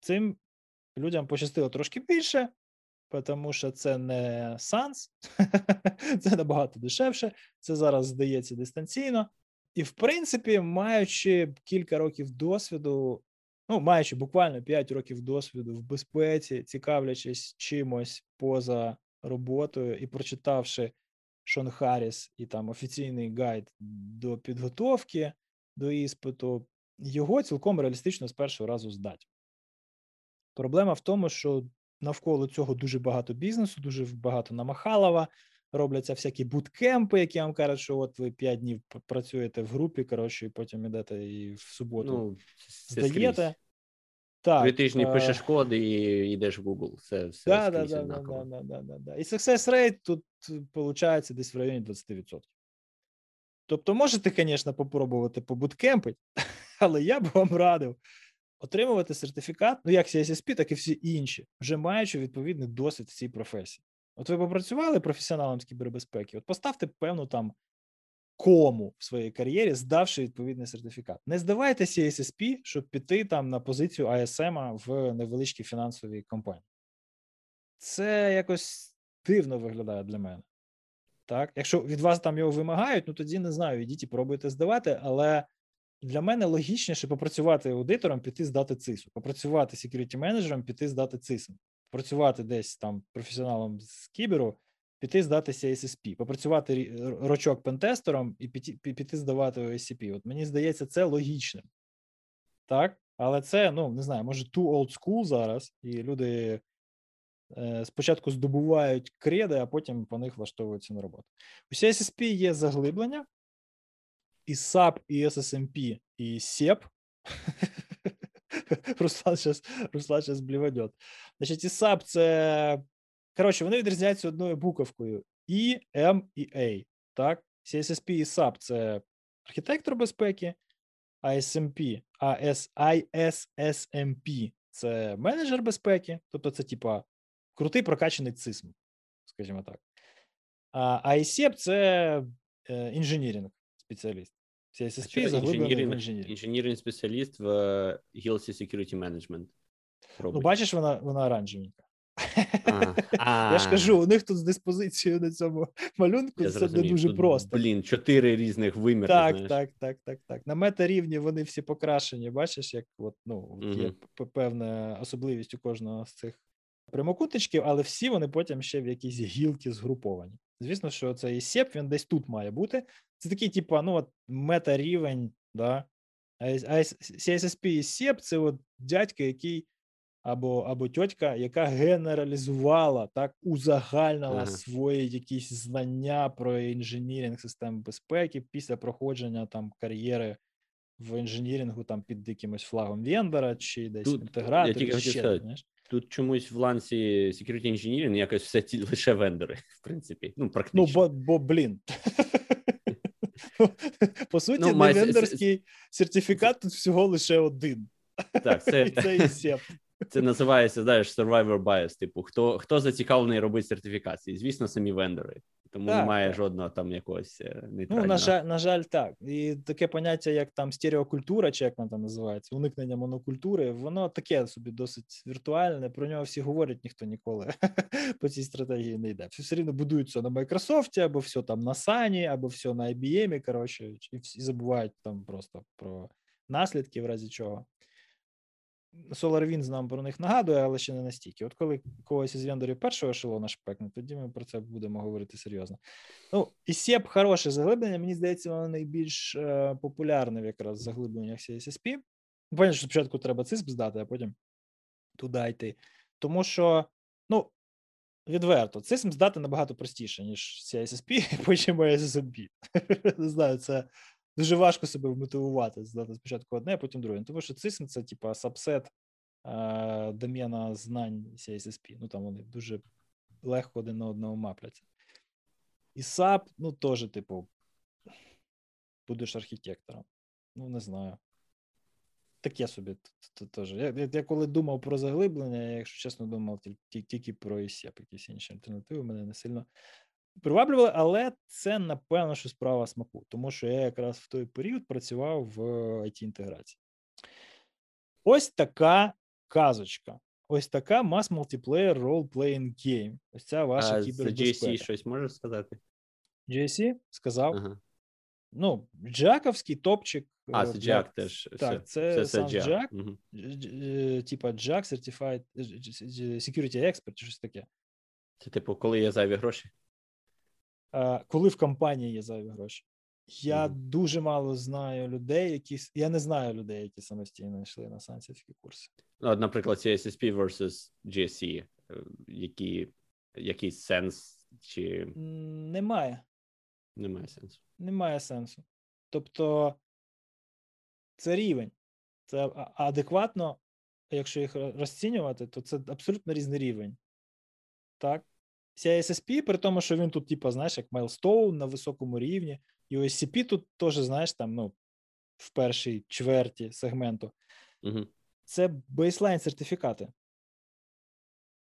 Цим людям пощастило трошки більше, тому що це не SANS, [laughs] це набагато дешевше. Це зараз здається дистанційно. І, в принципі, маючи кілька років досвіду, ну, маючи буквально 5 років досвіду в безпеці, цікавлячись чимось поза роботою і прочитавши Шон Харріс і там офіційний гайд до підготовки до іспиту, його цілком реалістично з першого разу здать. Проблема в тому, що навколо цього дуже багато бізнесу, дуже багато намахалова. Робляться всякі буткемпи, які вам кажуть, що от ви 5 днів працюєте в групі, коротше, і потім йдете і в суботу ну, здаєте. Так, Три тижні а... пишеш код і йдеш в Google. Це все да, да, да, да, да, да, да, да. І success rate тут виходить десь в районі 20%. Тобто, можете, звісно, попробувати побуткемпити, [laughs] але я б вам радив отримувати сертифікат, ну як CSSP, так і всі інші, вже маючи відповідний досвід в цій професії. От ви попрацювали професіоналом з кібербезпеки, от поставте певну там кому в своїй кар'єрі, здавши відповідний сертифікат. Не здавайте CSSP, щоб піти там на позицію ISM в невеличкій фінансовій компанії. Це якось дивно виглядає для мене. Так, якщо від вас там його вимагають, ну тоді не знаю, ідіть і пробуйте здавати, але для мене логічніше попрацювати аудитором, піти здати ЦИСу, попрацювати security менеджером, піти здати ЦИСом, працювати десь там професіоналом з кіберу, піти здати CSSP, попрацювати рочок пентестером і піти, піти здавати OSCP. От мені здається, це логічним. Так, але це, ну не знаю, може too old school зараз, і люди спочатку здобувають креди, а потім по них влаштовуються на роботу. У CSSP є заглиблення, і SAP, і SSMP, і SEP. [laughs] Руслан зараз Руслан блівадет. Значить, і SAP це. Коротше, вони відрізняються одною буковкою E, M і A. Так? CSSP і SAP це архітектор безпеки, ISMP, ISSMP це менеджер безпеки, тобто це типа крутий прокачаний цисм, скажімо так. А ISEP – це е, інженіринг спеціаліст. CSSP заглиблений в інженіринг. Інженірний спеціаліст в Gilsey Security Management. Ну, бачиш, вона вона оранжевенька. [laughs] Я ж кажу, у них тут з диспозицією на цьому малюнку це не дуже просто. Блін, чотири різних виміри. Так, так, так, так, так. На мета-рівні вони всі покрашені. Бачиш, як от, ну, є певна особливість у кожного з цих прямокутничків, але всі вони потім ще в якісь гілки згруповані. Звісно, що цей сеп він десь тут має бути. Це такий, типу, ну от мета-рівень, да. А CSSP і SEP – це от дядька, який або або тьотька, яка генералізувала, так, узагальнила ага. свої якісь знання про інженіринг систем безпеки після проходження там кар'єри в інженірінгу там під якимось флагом вендора чи десь інтегратор. ще, знаєш. Тут чомусь в ланці security engineering якось все ті лише вендори, [laughs] в принципі. Ну, практично. Ну, бо, бо блін. [laughs] По суті, ну, не вендорський сертифікат тут всього лише один. Так, це [laughs] це і сеп. Це називається, знаєш, survivor bias, Типу, хто хто зацікавлений робити сертифікації? Звісно, самі вендори. Тому так, немає так. жодного там якогось нейтрального. Ну, на жаль, на жаль, так. І таке поняття, як там стереокультура, чи як вона там називається, уникнення монокультури, воно таке собі досить віртуальне. Про нього всі говорять, ніхто ніколи [laughs] по цій стратегії не йде. Все рівно будуються на Microsoft, або все там на Сані, або все на IBM, коротше, і всі забувають там просто про наслідки, в разі чого. SolarWinds нам про них нагадує, але ще не настільки. От коли когось із вендорів першого ешелона шпекне, тоді ми про це будемо говорити серйозно. Ну, і SEP хороше заглиблення, мені здається, воно найбільш е, популярне в якраз заглибленнях CSSP. Понятно, що спочатку треба CISP здати, а потім туди йти. Тому що, ну, відверто, CISM здати набагато простіше, ніж CISSP, [laughs] потім SSMP. [laughs] Не знаю, це дуже важко себе вмотивувати, здати спочатку одне, а потім друге. Тому що CISM це, типа, сабсет е, домена знань CISSP. Ну, там вони дуже легко один на одного мапляться. І SAP, ну, теж, типу, будеш архітектором. Ну, не знаю таке собі теж. Я, я, коли думав про заглиблення, я, якщо чесно, думав тільки, про ISEP, якісь інші альтернативи мене не сильно приваблювали, але це напевно, що справа смаку, тому що я якраз в той період працював в it інтеграції. Ось така казочка. Ось така Mass Multiplayer Role Playing Game. Ось ця ваша а кібербезпека. За GSC щось можеш сказати? GSC сказав. Ага. Ну, Джаковський топчик а, це Jack теж. Так, це, це сам Jack, угу. типа Jack Certified Security Expert, чи щось таке. Це, типу, коли є зайві гроші? А, Коли в компанії є зайві гроші. Я угу. дуже мало знаю людей, які. Я не знаю людей, які самостійно йшли на сансівські курси. Ну, от, наприклад, CSSP versus GSC, е, які, який сенс чи. Немає. Немає сенсу. Немає сенсу. Тобто це рівень. Це адекватно, якщо їх розцінювати, то це абсолютно різний рівень. Так? CISSP, при тому, що він тут, типу, знаєш, як Milestone на високому рівні, і OSCP тут теж, знаєш, там, ну, в першій чверті сегменту. Угу. Це бейслайн сертифікати.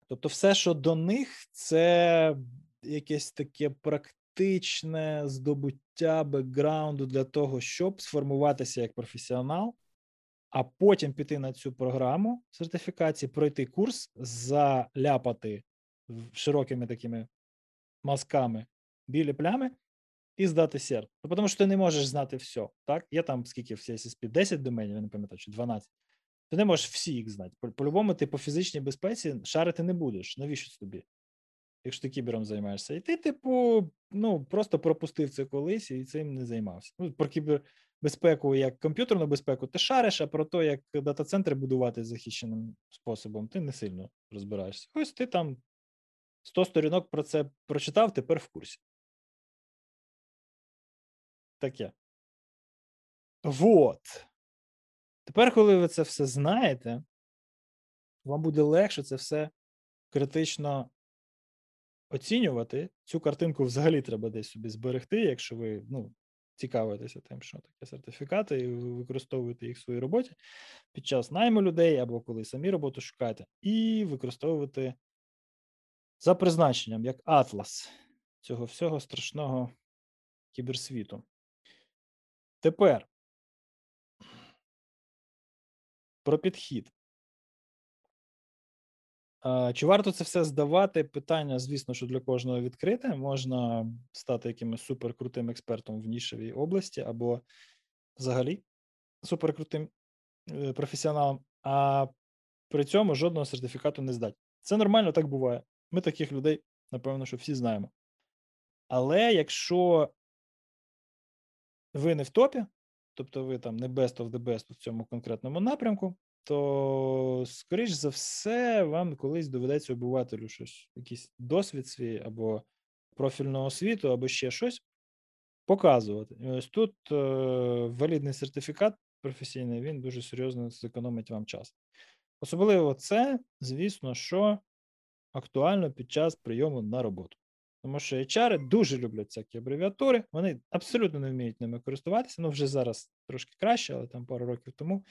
Тобто, все, що до них, це якесь таке практичне здобуття бекграунду для того, щоб сформуватися як професіонал, а потім піти на цю програму сертифікації, пройти курс, заляпати широкими такими мазками білі плями і здати серп. Ну, тому що ти не можеш знати все. Так? Є там скільки в CSSP? 10 доменів, я не пам'ятаю, чи 12. Ти не можеш всі їх знати. По-любому, ти по фізичній безпеці шарити не будеш. Навіщо тобі? якщо ти кібером займаєшся. І ти, типу, ну, просто пропустив це колись і цим не займався. Ну, Про кібербезпеку як комп'ютерну безпеку ти шариш, а про те, як дата-центри будувати захищеним способом, ти не сильно розбираєшся. Ось ти там 100 сторінок про це прочитав, тепер в курсі. Таке. Вот. Тепер, коли ви це все знаєте, вам буде легше це все критично оцінювати. Цю картинку взагалі треба десь собі зберегти, якщо ви ну, цікавитеся тим, що таке сертифікати, і ви використовуєте їх в своїй роботі під час найму людей або коли самі роботу шукаєте, і використовувати за призначенням як атлас цього всього страшного кіберсвіту. Тепер про підхід. Чи варто це все здавати? Питання, звісно, що для кожного відкрите. Можна стати якимось суперкрутим експертом в нішевій області, або взагалі суперкрутим е, професіоналом, а при цьому жодного сертифікату не здати. Це нормально, так буває. Ми таких людей, напевно, що всі знаємо. Але якщо ви не в топі, тобто ви там не best of the best в цьому конкретному напрямку, то, скоріш за все, вам колись доведеться обивателю щось, якийсь досвід свій або профільного освіту, або ще щось показувати. І ось тут е, валідний сертифікат професійний, він дуже серйозно зекономить вам час. Особливо це, звісно, що актуально під час прийому на роботу. Тому що HR дуже люблять всякі абревіатури, вони абсолютно не вміють ними користуватися. Ну, вже зараз трошки краще, але там пару років тому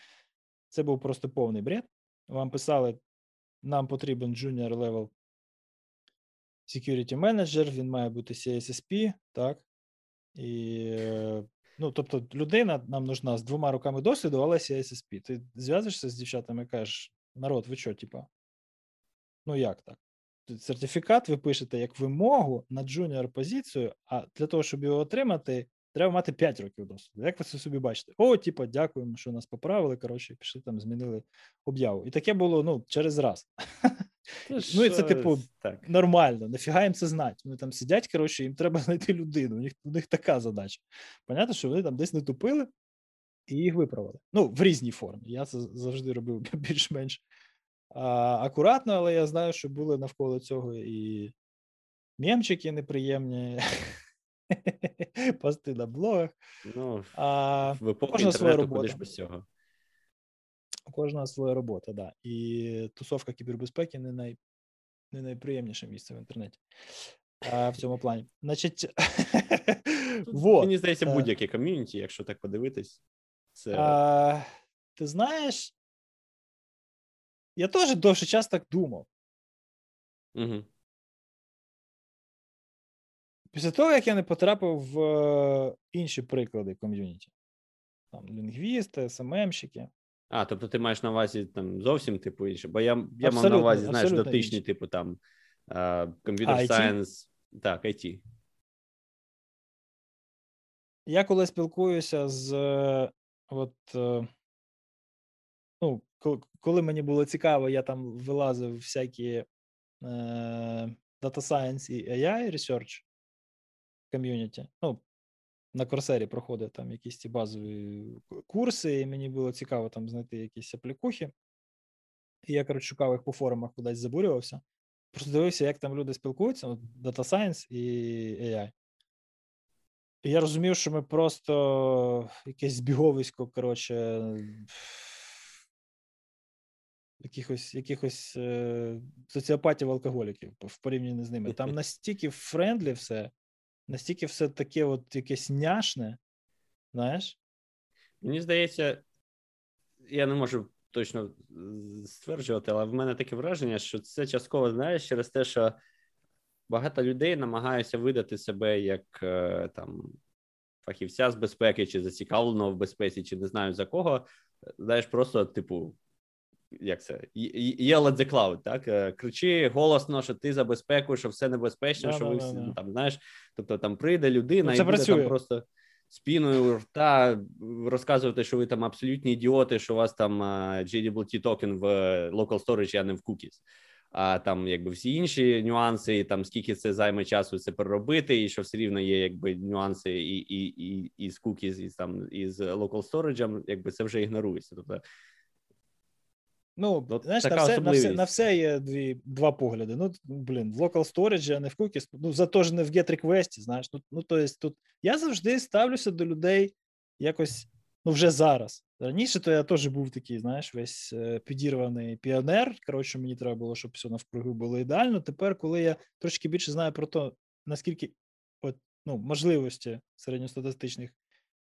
це був просто повний бред. Вам писали: нам потрібен junior level security manager, він має бути CSSP, так? І, ну, тобто, людина нам нужна з двома роками досвіду, але CISSP. Ти зв'язуєшся з дівчатами і кажеш, народ, ви що, типа? Ну, як так? Сертифікат ви пишете як вимогу на junior позицію, а для того, щоб його отримати, треба мати 5 років досвіду. Як ви це собі бачите? О, типа, дякуємо, що нас поправили. Коротше, пішли там, змінили об'яву. І таке було ну, через раз. [laughs] Ну, і це, типу, так. нормально. Нафіга їм це знати. Вони там сидять, коротше, їм треба [laughs] знайти людину. У них у них така задача. Понятно, що вони там десь не тупили і їх виправили. Ну, в різній формі. Я це завжди робив [laughs] більш-менш акуратно, але я знаю, що були навколо цього і мемчики неприємні, [laughs] пости на блогах. Ну, а, в кожна своя робота. без цього. У кожного своя робота, да. І тусовка кібербезпеки не най... не найприємніше місце в інтернеті. А, В цьому плані. Значить, [laughs] вот. Мені здається, е. будь-яке ком'юніті, якщо так подивитись. Це... А, Ти знаєш, я теж довший час так думав. Угу. Після того, як я не потрапив в е, інші приклади ком'юніті, там лінгвісти, СММщики. А, тобто ти маєш на увазі там зовсім типу інше, бо я я мав на увазі, знаєш, дотичні, інше. типу там комп'ютер сайенс, так, IT. Я коли спілкуюся з от, е, ну, коли мені було цікаво, я там вилазив всякі е, Data Science і AI Research ком'юніті. Ну, на Курсері проходив там якісь ці базові курси, і мені було цікаво там знайти якісь аплікухи. І я, коротше, шукав їх по форумах, кудись забурювався. Просто дивився, як там люди спілкуються, от Data Science і AI. І я розумів, що ми просто якесь збіговисько, коротше, якихось якихось е, соціопатів алкоголіків в порівнянні з ними. [laughs] Там настільки friendly все, настільки все таке, от якесь няшне, знаєш? Мені здається, я не можу точно стверджувати, але в мене таке враження, що це частково знаєш через те, що багато людей намагаються видати себе як е, там фахівця з безпеки, чи зацікавленого в безпеці, чи не знаю за кого. Знаєш, просто, типу, як це Yell at the cloud, так е, кричи голосно, що ти за безпеку, що все небезпечно, що ви всі там знаєш. Тобто там прийде людина ну, і буде там просто спіною рта розказувати, що ви там абсолютні ідіоти, що у вас там JWT токен в local storage, а не в cookies. А там, якби всі інші нюанси, і там скільки це займе часу це переробити, і що все рівно є, якби нюанси і і, і, і з cookies, і там і з local storage, якби це вже ігнорується. Тобто Ну, От знаєш, на все, на все на все є дві, два погляди. Ну, блін, в local storage, а не в cookies, ну, зато ж не в get request, знаєш. Ну, ну, то есть, тут я завжди ставлюся до людей якось, ну, вже зараз. Раніше то я теж був такий, знаєш, весь е, підірваний піонер. Коротше, мені треба було, щоб все навкруги було ідеально. Тепер, коли я трошки більше знаю про те, наскільки от, ну, можливості середньостатистичних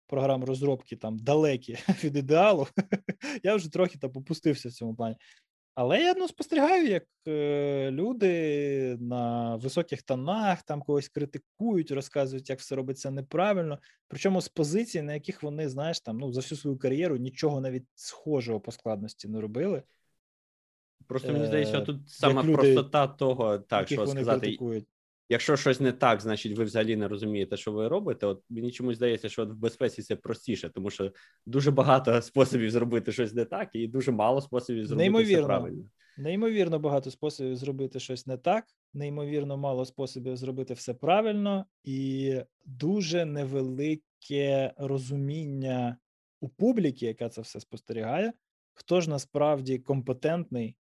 програм розробки там далекі [laughs] від ідеалу, [laughs] я вже трохи там попустився в цьому плані. Але я ну, спостерігаю, як е, люди на високих тонах там когось критикують, розказують, як все робиться неправильно. Причому з позицій, на яких вони, знаєш, там ну за всю свою кар'єру нічого навіть схожого по складності не робили. Просто мені здається, е, тут сама люди, простота того, так що сказати, критикують. Якщо щось не так, значить ви взагалі не розумієте, що ви робите. От мені чомусь здається, що от в безпеці це простіше, тому що дуже багато [laughs] способів зробити щось не так, і дуже мало способів зробити неймовірно, все правильно. Неймовірно багато способів зробити щось не так, неймовірно мало способів зробити все правильно, і дуже невелике розуміння у публіки, яка це все спостерігає, хто ж насправді компетентний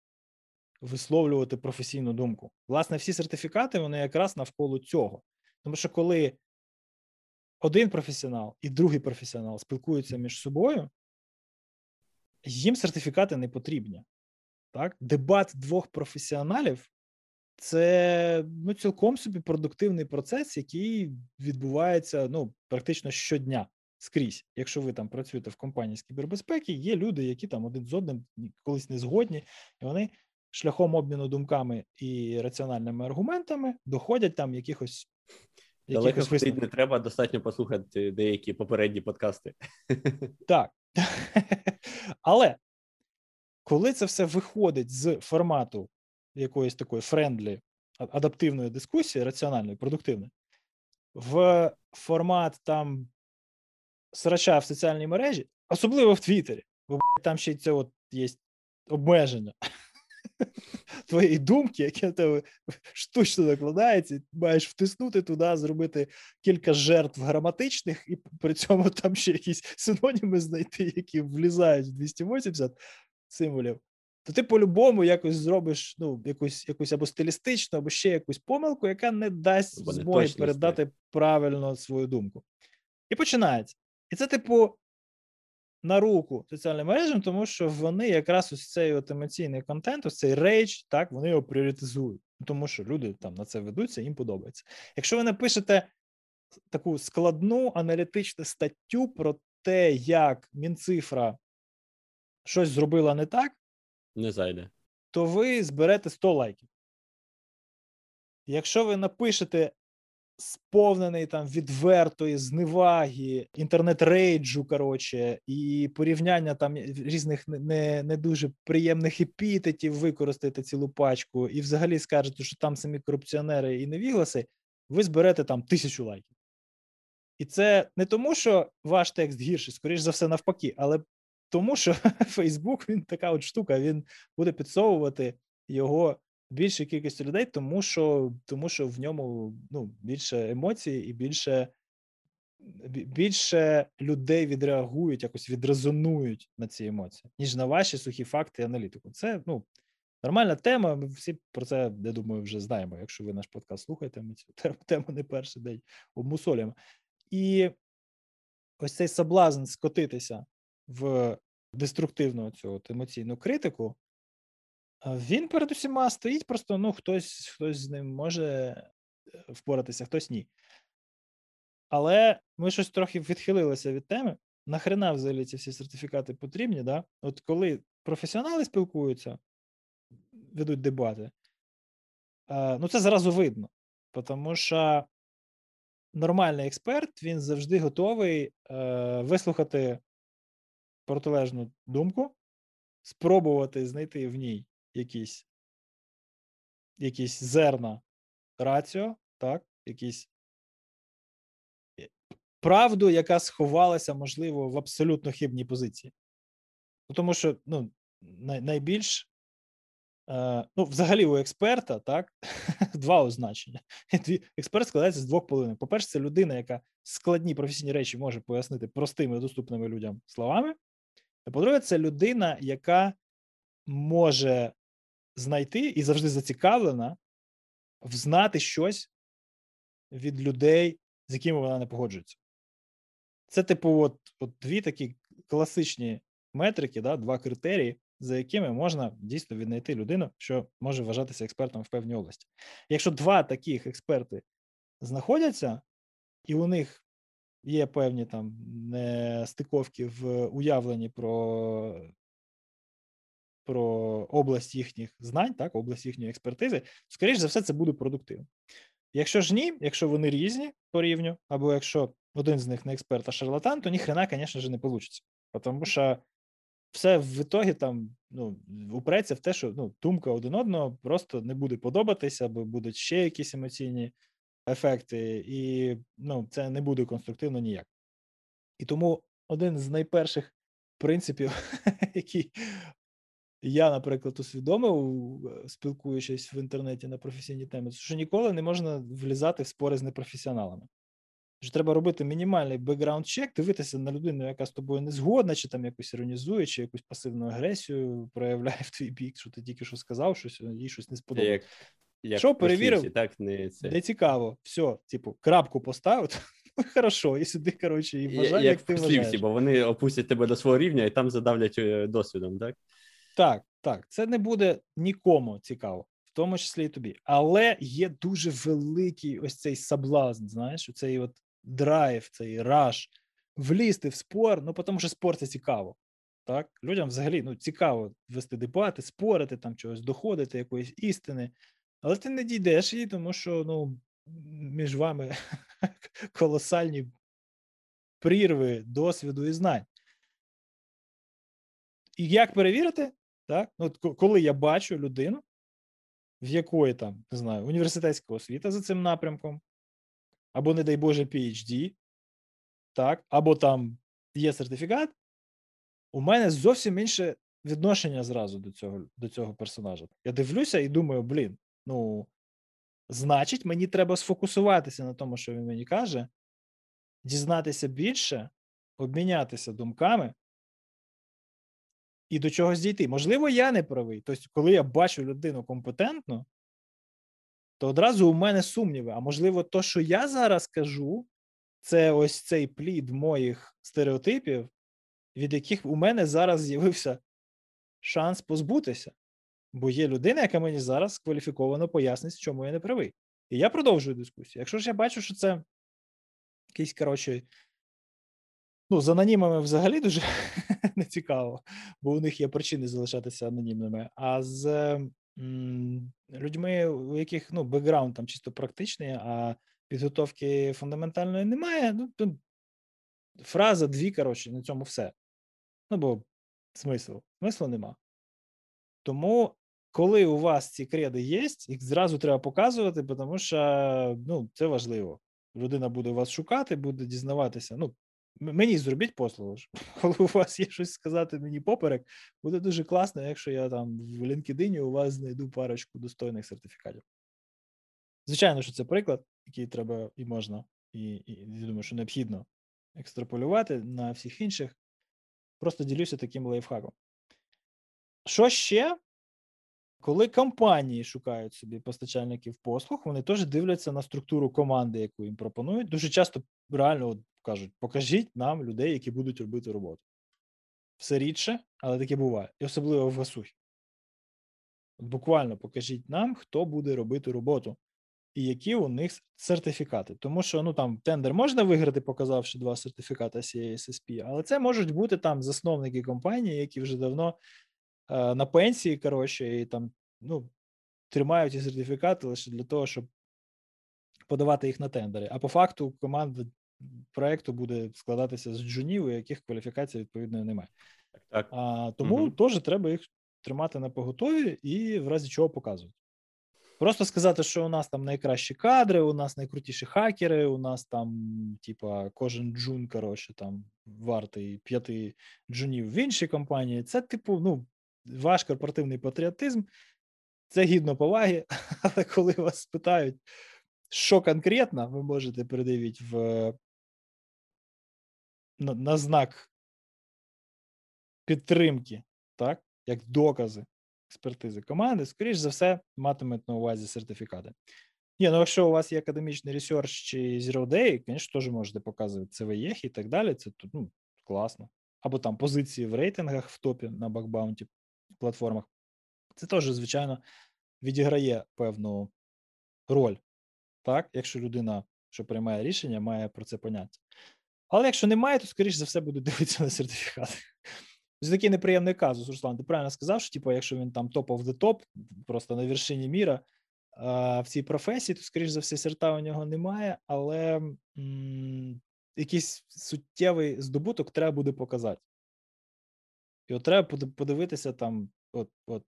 висловлювати професійну думку. Власне, всі сертифікати вони якраз навколо цього. Тому що коли один професіонал і другий професіонал спілкуються між собою, їм сертифікати не потрібні. Так? Дебат двох професіоналів це ну, цілком собі продуктивний процес, який відбувається ну, практично щодня скрізь. Якщо ви там працюєте в компанії з кібербезпеки, є люди, які там один з одним колись не згодні, і вони шляхом обміну думками і раціональними аргументами доходять там якихось. Далеко ходити не треба, достатньо послухати деякі попередні подкасти. [laughs] Так. [laughs] Але коли це все виходить з формату якоїсь такої friendly, адаптивної дискусії, раціональної, продуктивної, в формат там срача в соціальній мережі, особливо в Твіттері, бо там ще й це от є обмеження [laughs] [laughs] твоєї думки, яке в тебе штучно накладається, маєш втиснути туди, зробити кілька жертв граматичних, і при цьому там ще якісь синоніми знайти, які влізають в 280 символів. То ти по-любому якось зробиш ну, якусь якусь або стилістичну, або ще якусь помилку, яка не дасть змоги передати правильно свою думку. І починається. І це, типу, на руку соціальним мережам, тому що вони якраз ось цей от емоційний контент, ось цей рейдж, так, вони його пріоритизують, тому що люди там на це ведуться, їм подобається. Якщо ви напишете таку складну аналітичну статтю про те, як Мінцифра щось зробила не так, не зайде, то ви зберете 100 лайків. Якщо ви напишете сповнений там відвертої зневаги, інтернет-рейджу, коротше, і порівняння там різних не не дуже приємних епітетів, використаєте цілу пачку, і взагалі скажете, що там самі корупціонери і невігласи, ви зберете там тисячу лайків. І це не тому, що ваш текст гірший, скоріш за все, навпаки, але тому, що [laughs] Фейсбук він така от штука, він буде підсовувати його більшій кількості людей, тому що тому що в ньому ну, більше емоцій і більше більше людей відреагують, якось відрезонують на ці емоції, ніж на ваші сухі факти і аналітику. Це ну, нормальна тема. Ми всі про це, я думаю, вже знаємо. Якщо ви наш подкаст слухаєте, ми цю тему не перший день обмусолюємо. І ось цей соблазн скотитися в деструктивну цю от емоційну критику, він перед усіма стоїть, просто ну, хтось хтось з ним може е, впоратися, хтось ні. Але ми щось трохи відхилилися від теми. Нахрена взагалі ці всі сертифікати потрібні? да? От коли професіонали спілкуються, ведуть дебати, ну це зразу видно. Тому що нормальний експерт він завжди готовий е, вислухати протилежну думку, спробувати знайти в ній якісь якісь зерна раціо, так, якісь е, правду, яка сховалася, можливо, в абсолютно хибній позиції. Ну, Тому що ну, най, найбільш е, ну, взагалі у експерта так, [laughs] два означення. Експерт складається з двох половин. По-перше, це людина, яка складні професійні речі може пояснити простими доступними людям словами. А по-друге, це людина, яка може знайти і завжди зацікавлена взнати щось від людей, з якими вона не погоджується. Це, типу, от, от дві такі класичні метрики, да, два критерії, за якими можна дійсно віднайти людину, що може вважатися експертом в певній області. Якщо два таких експерти знаходяться, і у них є певні там стиковки в уявленні про про область їхніх знань, так, область їхньої експертизи, скоріш за все, це буде продуктивно. Якщо ж ні, якщо вони різні по рівню, або якщо один з них не експерт, а шарлатан, то ніхрена, звісно не вийде. Тому що все в ітогі там ну, упреться в те, що ну, думка один одного просто не буде подобатися, або будуть ще якісь емоційні ефекти, і ну, це не буде конструктивно ніяк. І тому один з найперших принципів, [laughs] який я, наприклад, усвідомив, е, спілкуючись в інтернеті на професійні теми, що ніколи не можна влізати в спори з непрофесіоналами. Що треба робити мінімальний бекграунд чек, дивитися на людину, яка з тобою не згодна, чи там якось іронізує, чи якусь пасивну агресію проявляє в твій бік, що ти тільки що сказав, щось їй щось не сподобалося. Як, як що перевірив, так не це. не цікаво. Все, типу, крапку поставив. [laughs] Ну, хорошо, і сюди, коротше, і бажання, як, як ти вважаєш. бо вони опустять тебе до свого рівня і там задавлять е, досвідом, так? Так, так, це не буде нікому цікаво, в тому числі і тобі. Але є дуже великий ось цей соблазн, знаєш, цей от драйв, цей раш, влізти в спор, ну тому що спор це цікаво. Так, людям взагалі ну, цікаво вести дебати, спорити, там чогось доходити, якоїсь істини, але ти не дійдеш її, тому що ну, між вами [laughs] колосальні прірви досвіду і знань. І як перевірити? Так? Ну, от Коли я бачу людину, в якої там, не знаю, університетська освіта за цим напрямком, або, не дай Боже, PhD, так, або там є сертифікат, у мене зовсім інше відношення зразу до цього до цього персонажа. Я дивлюся і думаю, блін, ну, значить, мені треба сфокусуватися на тому, що він мені каже, дізнатися більше, обмінятися думками і до чогось дійти. Можливо, я не правий. Тобто, коли я бачу людину компетентну, то одразу у мене сумніви. А можливо, то, що я зараз кажу, це ось цей плід моїх стереотипів, від яких у мене зараз з'явився шанс позбутися. Бо є людина, яка мені зараз кваліфіковано пояснить, чому я не правий. І я продовжую дискусію. Якщо ж я бачу, що це якийсь, коротше, ну, з анонімами взагалі дуже [laughs] не цікаво, бо у них є причини залишатися анонімними. А з м, людьми, у яких ну, бекграунд там чисто практичний, а підготовки фундаментальної немає, ну, то фраза дві, коротше, на цьому все. Ну, бо смисл, смислу нема. Тому, коли у вас ці креди є, їх зразу треба показувати, тому що ну, це важливо. Людина буде вас шукати, буде дізнаватися. Ну, мені зробіть послугу. [laughs] Коли у вас є щось сказати мені поперек, буде дуже класно, якщо я там в LinkedIn у вас знайду парочку достойних сертифікатів. Звичайно, що це приклад, який треба і можна, і, і я думаю, що необхідно екстраполювати на всіх інших. Просто ділюся таким лайфхаком. Що ще? Коли компанії шукають собі постачальників послуг, вони теж дивляться на структуру команди, яку їм пропонують. Дуже часто реально кажуть: покажіть нам людей, які будуть робити роботу. Все рідше, але таке буває. І особливо в Гасухі. Буквально покажіть нам, хто буде робити роботу, і які у них сертифікати. Тому що ну там тендер можна виграти, показавши два сертифікати CASSP, але це можуть бути там засновники компанії, які вже давно е, на пенсії, коротше, і там ну, тримають ці сертифікати лише для того, щоб подавати їх на тендери. А по факту команда проекту буде складатися з джунів, у яких кваліфікації відповідної немає. Так. А, Тому угу. теж треба їх тримати на поготові і в разі чого показувати. Просто сказати, що у нас там найкращі кадри, у нас найкрутіші хакери, у нас там, типа, кожен джун, коротше, там вартий п'яти джунів в іншій компанії. Це, типу, ну, ваш корпоративний патріотизм, це гідно поваги, [laughs] але коли вас спитають, що конкретно ви можете передавити в на, на знак підтримки, так, як докази експертизи команди, скоріш за все, матимуть на увазі сертифікати. Ні, ну якщо у вас є академічний research чи Zero Day, звісно, теж можете показувати ЦВЄХ і так далі. Це ну, класно. Або там позиції в рейтингах в топі на bug bounty платформах. Це теж, звичайно, відіграє певну роль, так, якщо людина, що приймає рішення, має про це поняття. Але якщо немає, то, скоріш за все, буде [laughs] дивитися на сертифікати. Це такий неприємний казус, Руслан. Ти правильно сказав, що типу, якщо він там топ of the топ, просто на вершині міра а, в цій професії, то, скоріш за все, серта у нього немає, але м- якийсь суттєвий здобуток треба буде показати. І от треба подивитися там, от, от,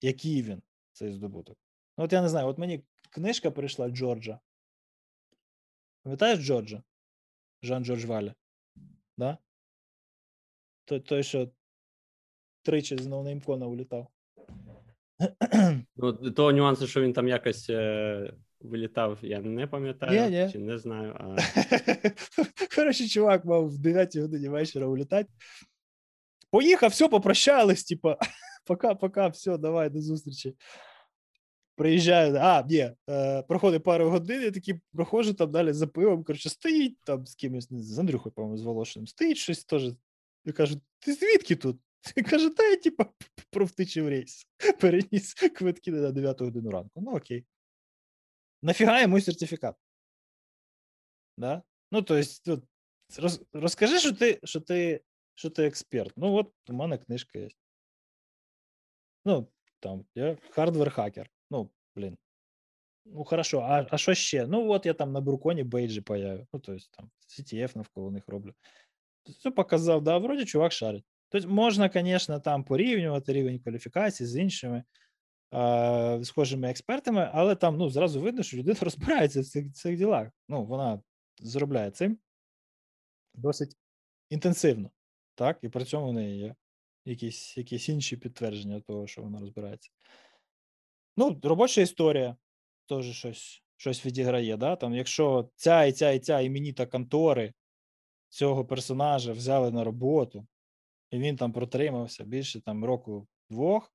який він, цей здобуток. Ну, от я не знаю, от мені книжка прийшла Джорджа. Пам'ятаєш Джорджа? Жан Джордж Валя? Да? Той, той що тричі з ноунеймкона улітав. [clears throat] Ну, Того нюансу, що він там якось е, вилітав, я не пам'ятаю yeah, yeah. чи не знаю. А... [laughs] Коротше, чувак мав в 9 годині вечора улітати. Поїхав, все, попрощались, типа, [laughs] пока-пока, все, давай, до зустрічі. Приїжджаю, а, ні, е, проходить пару годин, я такий проходжу там далі за пивом. Коротше, стоїть там з кимось, з Андрюхою, по-моєму, з Волошиним, стоїть щось теж. Я кажу, ти звідки тут? [laughs] Він каже, та я типа провтичив рейс, [laughs] переніс квитки на 9 годину ранку. Ну окей. Нафіга йому сертифікат? Да? Ну, то есть, роз, розкажи, що ти що ти, що ти експерт. Ну, от у мене книжка є. Ну, там, я hardware hacker. Блін. Ну, хорошо, а а що ще? Ну, от я там на BruCON і бейджі появив. Ну, тобто там CTF навколо них роблю. Все показав, да, вроді чувак шарить. Тобто можна, звісно, там порівнювати рівень кваліфікації з іншими е, схожими експертами, але там ну, зразу видно, що людина [laughs] розбирається в цих цих ділах. Ну, вона заробляє цим досить інтенсивно. Так, і при цьому в неї є якісь якісь інші підтвердження того, що вона розбирається. Ну, робоча історія теж щось щось відіграє. Да? Там, Якщо ця і ця і ця іменита контори цього персонажа взяли на роботу, і він там протримався більше там року двох,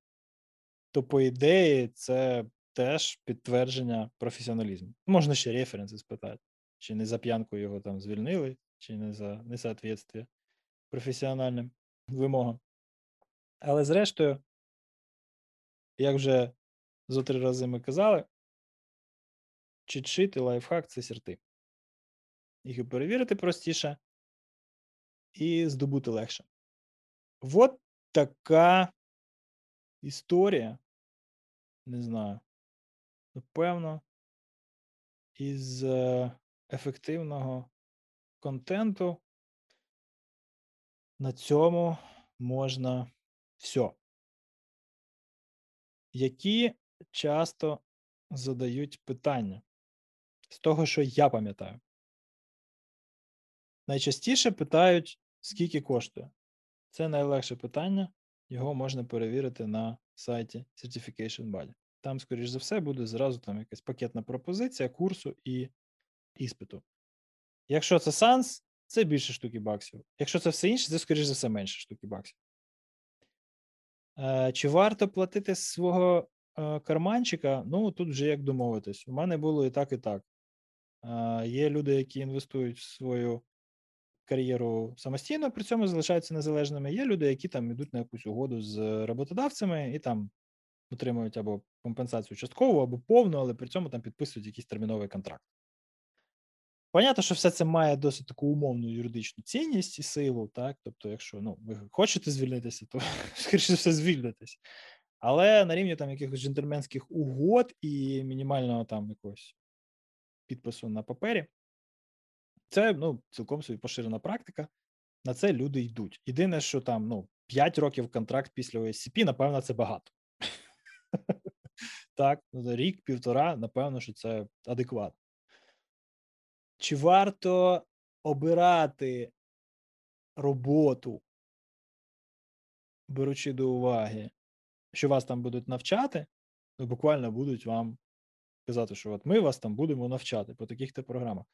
то, по ідеї, це теж підтвердження професіоналізму. Можна ще референси спитати, чи не за п'янку його там звільнили, чи не за несоответствие професіональним вимогам. Але зрештою, як вже зо три рази ми казали, чит-шит і лайфхак це сірти. Їх перевірити простіше, і здобути легше. От така історія. Не знаю. Напевно, із ефективного контенту на цьому можна все. Які часто задають питання з того, що я пам'ятаю. Найчастіше питають, скільки коштує. Це найлегше питання, його можна перевірити на сайті Certification Body. Там, скоріш за все, буде зразу там якась пакетна пропозиція курсу і іспиту. Якщо це SANS, це більше штуки баксів. Якщо це все інше, це, скоріш за все, менше штуки баксів. Е, чи варто платити з свого карманчика? Ну, тут вже як домовитись. У мене було і так, і так. Е, є люди, які інвестують в свою кар'єру самостійно, при цьому залишаються незалежними. Є люди, які там йдуть на якусь угоду з роботодавцями і там отримують або компенсацію часткову, або повну, але при цьому там підписують якийсь терміновий контракт. Понятно, що все це має досить таку умовну юридичну цінність і силу, так? Тобто, якщо ну, ви хочете звільнитися, то [laughs] скоріше все звільнитесь. Але на рівні там якихось джентльменських угод і мінімального там якогось підпису на папері, це ну, цілком собі поширена практика. На це люди йдуть. Єдине, що там ну, 5 років контракт після OSCP, напевно, це багато. Так, ну, рік, півтора, напевно, що це адекватно. Чи варто обирати роботу, беручи до уваги, що вас там будуть навчати, ну буквально будуть вам казати, що от ми вас там будемо навчати по таких-то програмах.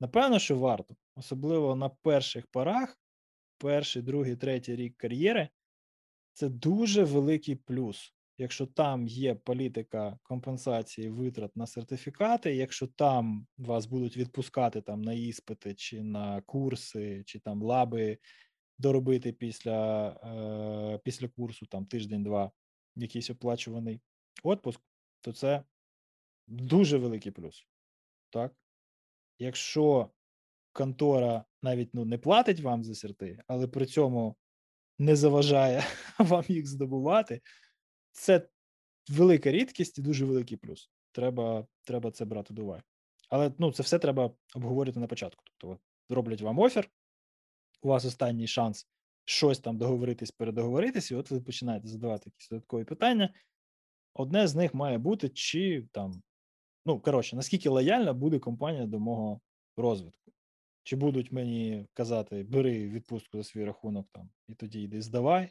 Напевно, що варто, особливо на перших порах, перший, другий, третій рік кар'єри, це дуже великий плюс якщо там є політика компенсації витрат на сертифікати, якщо там вас будуть відпускати там на іспити чи на курси, чи там лаби доробити після е, після курсу, там тиждень-два, якийсь оплачуваний отпуск, то це дуже великий плюс. Так? Якщо контора навіть ну, не платить вам за серти, але при цьому не заважає [laughs] вам їх здобувати, це велика рідкість і дуже великий плюс. Треба треба це брати до уваги. Але ну, це все треба обговорити на початку. Тобто, роблять вам офер, у вас останній шанс щось там договоритись, передоговоритись, і от ви починаєте задавати якісь додаткові питання. Одне з них має бути, чи там, ну, коротше, наскільки лояльна буде компанія до мого розвитку. Чи будуть мені казати, бери відпустку за свій рахунок там, і тоді йди здавай.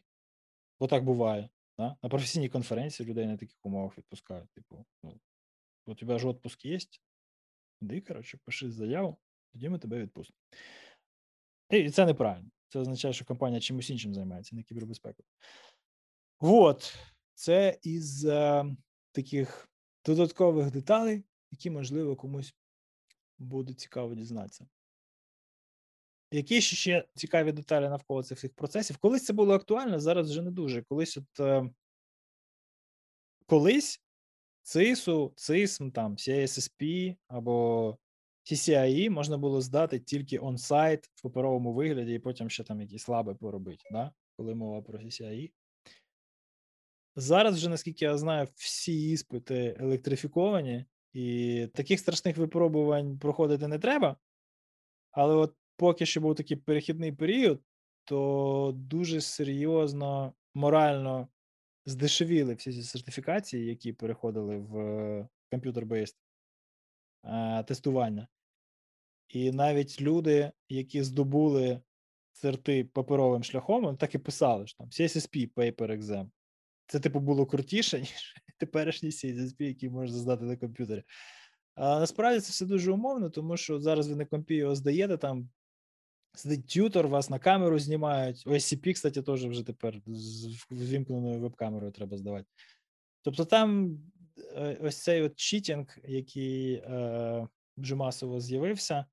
Бо так буває. Да? На професійній конференції людей на таких умовах відпускають. Типу, ну, у тебе ж отпуск є? Іди, коротше, пиши заяву, тоді ми тебе відпустимо. І це неправильно. Це означає, що компанія чимось іншим займається, не кібербезпекою. От, це із е, таких додаткових деталей, які, можливо, комусь буде цікаво дізнатися. Які ще цікаві деталі навколо цих всіх процесів? Колись це було актуально, зараз вже не дуже. Колись от е, колись ЦИСу, ЦИСМ, там, CSSP або CCIE можна було здати тільки онсайт в паперовому вигляді, і потім ще там якісь лаби поробити, да? коли мова про CCIE. Зараз вже, наскільки я знаю, всі іспити електрифіковані, і таких страшних випробувань проходити не треба. Але от поки що був такий перехідний період, то дуже серйозно морально здешевіли всі ці сертифікації, які переходили в комп'ютер-бейст тестування. І навіть люди, які здобули CRT паперовим шляхом, так і писали, що там CSSP Paper Exam. Це, типу, було крутіше, [laughs] ніж теперішній CSSP, який можна здати на комп'ютері. А насправді це все дуже умовно, тому що зараз ви на компі його здаєте, там сидить тютор, вас на камеру знімають. OSCP, кстати, теж вже тепер з вимкненою веб-камерою треба здавати. Тобто там е, ось цей от читінг, який е, вже масово з'явився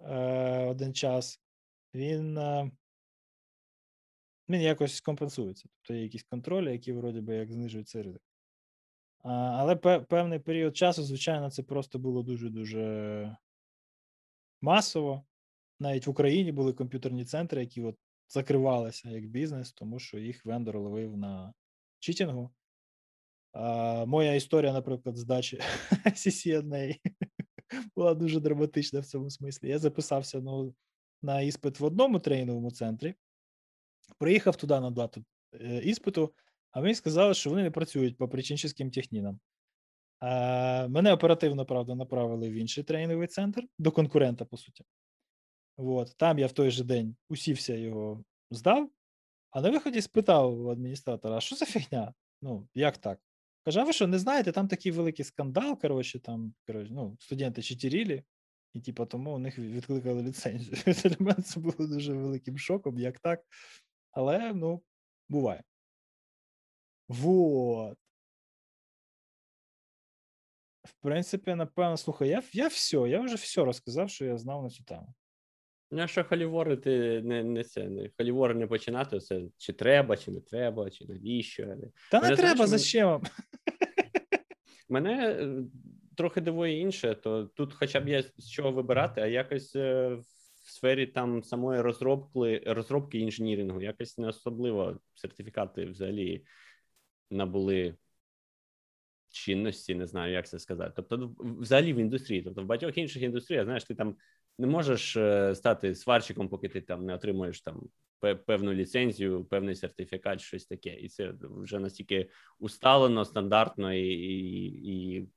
е, один час, він е, він якось компенсується. Тобто є якісь контролі, які вроді би як знижують цей ризик. А, Але певний період часу, звичайно, це просто було дуже-дуже масово. Навіть в Україні були комп'ютерні центри, які от закривалися як бізнес, тому що їх вендор ловив на читінгу. Моя історія, наприклад, здачі CCNA була дуже драматична в цьому смислі. Я записався на, на іспит в одному тренінговому центрі, приїхав туди на дату е, іспиту, а мені сказали, що вони не працюють по причинчим технінам. Мене оперативно, правда, направили в інший тренінговий центр до конкурента, по суті. От, Там я в той же день усівся його здав, а на виході спитав у адміністратора: а що за фігня? Ну, як так? Каже, а ви що, не знаєте, там такий великий скандал, коротше, там, коротше, ну, студенти читірілі, і типу, тому у них відкликали ліцензію. [laughs] Для мене це було дуже великим шоком, як так. Але, ну, буває. Вот. В принципі, напевно, слухай, я я все, я вже все розказав, що я знав на цю тему. Ну, якщо халіворити не не це не халівори не починати, це чи треба, чи не треба, чи навіщо. Та не треба зачем? [laughs] Мене е, трохи дивує інше, то тут хоча б є з чого вибирати, а якось е, в сфері там самої розробки розробки інженірингу, якось не особливо сертифікати взагалі набули чинності, не знаю, як це сказати. Тобто, взагалі в індустрії, тобто в багатьох інших індустріях, знаєш, ти там не можеш е, стати сварщиком, поки ти там не отримуєш там певну ліцензію, певний сертифікат, щось таке, і це вже настільки усталено, стандартно і, і, і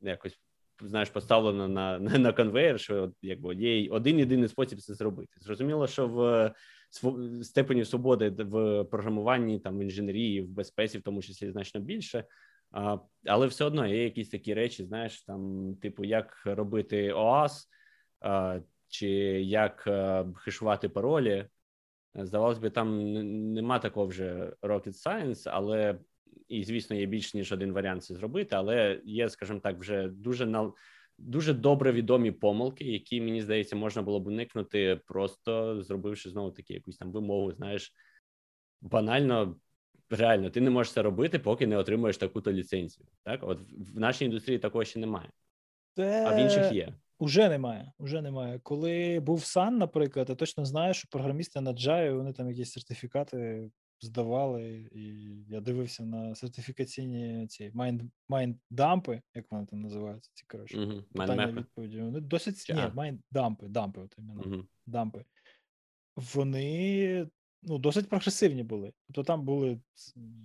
якось знаєш, поставлено на на, на конвейер, що якби є один єдиний спосіб це зробити. Зрозуміло, що в степені свободи в програмуванні, там в інженерії, в безпеці, в тому числі значно більше. А, Але все одно є якісь такі речі, знаєш, там, типу, як робити ОАС, а, чи як а, хешувати паролі. Здавалось би, там нема такого вже rocket science, але і, звісно, є більш ніж один варіант це зробити, але є, скажімо так, вже дуже на дуже добре відомі помилки, які мені здається, можна було б уникнути, просто зробивши знову таки якусь там вимогу. Знаєш, банально. Реально, ти не можеш це робити, поки не отримуєш таку-то ліцензію. Так, от в нашій індустрії такого ще немає, Це... а в інших є. Уже немає. Уже немає. Коли був сан, наприклад, я точно знаю, що програмісти на Java, вони там якісь сертифікати здавали, і я дивився на сертифікаційні ці майнд-дампи, як вони там називаються, ці коротше, uh-huh. питання відповіді. Вони досить ні, майнд-дампи, дампи, от іменно, uh-huh. дампи. Вони ну, досить прогресивні були. Тобто там були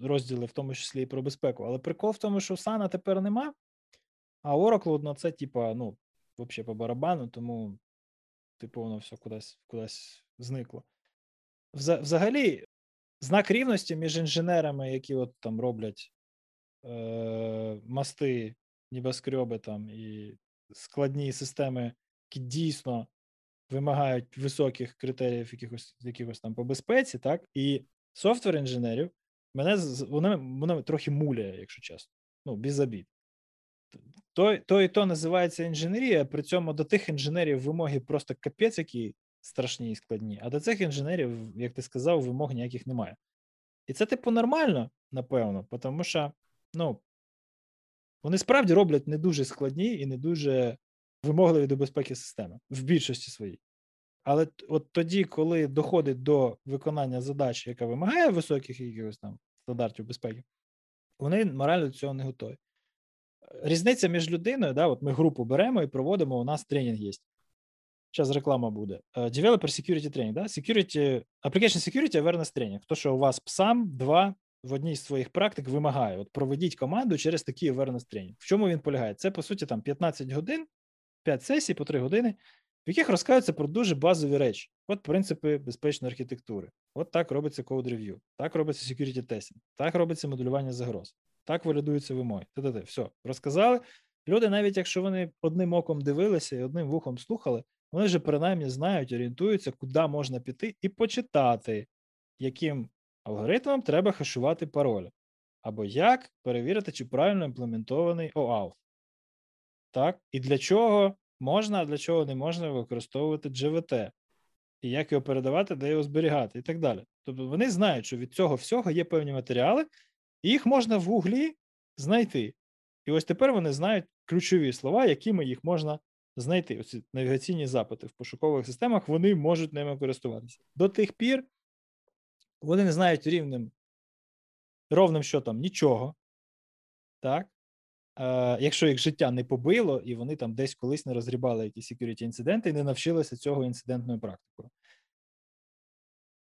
розділи, в тому числі і про безпеку. Але прикол в тому, що Сана тепер нема, а Oracle на це, типа, ну, взагалі по барабану, тому, типу, воно все кудись кудись зникло. Взагалі, знак рівності між інженерами, які от там роблять е, мости, небоскреби там і складні системи, які дійсно вимагають високих критеріїв якихось якихось там по безпеці, так, і софтвер інженерів мене воно, воно трохи муляє, якщо чесно. Ну, без обід. То, то і то називається інженерія, при цьому до тих інженерів вимоги просто капець, які страшні і складні, а до цих інженерів, як ти сказав, вимог ніяких немає. І це, типу, нормально, напевно, тому що, ну, вони справді роблять не дуже складні і не дуже вимогливі до безпеки системи в більшості своїй. Але от тоді, коли доходить до виконання задачі, яка вимагає високих якихось там стандартів безпеки, вони морально до цього не готові. Різниця між людиною, да, от ми групу беремо і проводимо, у нас тренінг є. Зараз реклама буде. Э, Developer Security Training, да? Security, Application Security Awareness Training. То, що у вас PSAM 2 в одній з своїх практик вимагає. От проведіть команду через такий awareness тренінг. В чому він полягає? Це, по суті, там 15 годин, 5 сесій по 3 години, в яких розказується про дуже базові речі. От принципи безпечної архітектури. От так робиться code review, так робиться security testing, так робиться моделювання загроз, так валідуються вимоги. Т-т-т. Все, розказали. Люди, навіть якщо вони одним оком дивилися і одним вухом слухали, вони вже принаймні знають, орієнтуються, куди можна піти і почитати, яким алгоритмом треба хешувати пароль, або як перевірити, чи правильно імплементований OAuth. Так, і для чого можна, а для чого не можна використовувати GVT, і як його передавати, де його зберігати, і так далі. Тобто вони знають, що від цього всього є певні матеріали, і їх можна в гуглі знайти. І ось тепер вони знають ключові слова, якими їх можна знайти. Оці навігаційні запити в пошукових системах, вони можуть ними користуватися. До тих пір вони не знають рівним ровним що там нічого. Так? Е, Якщо їх життя не побило, і вони там десь колись не розгрібали якісь security інциденти і не навчилися цього інцидентною практикою.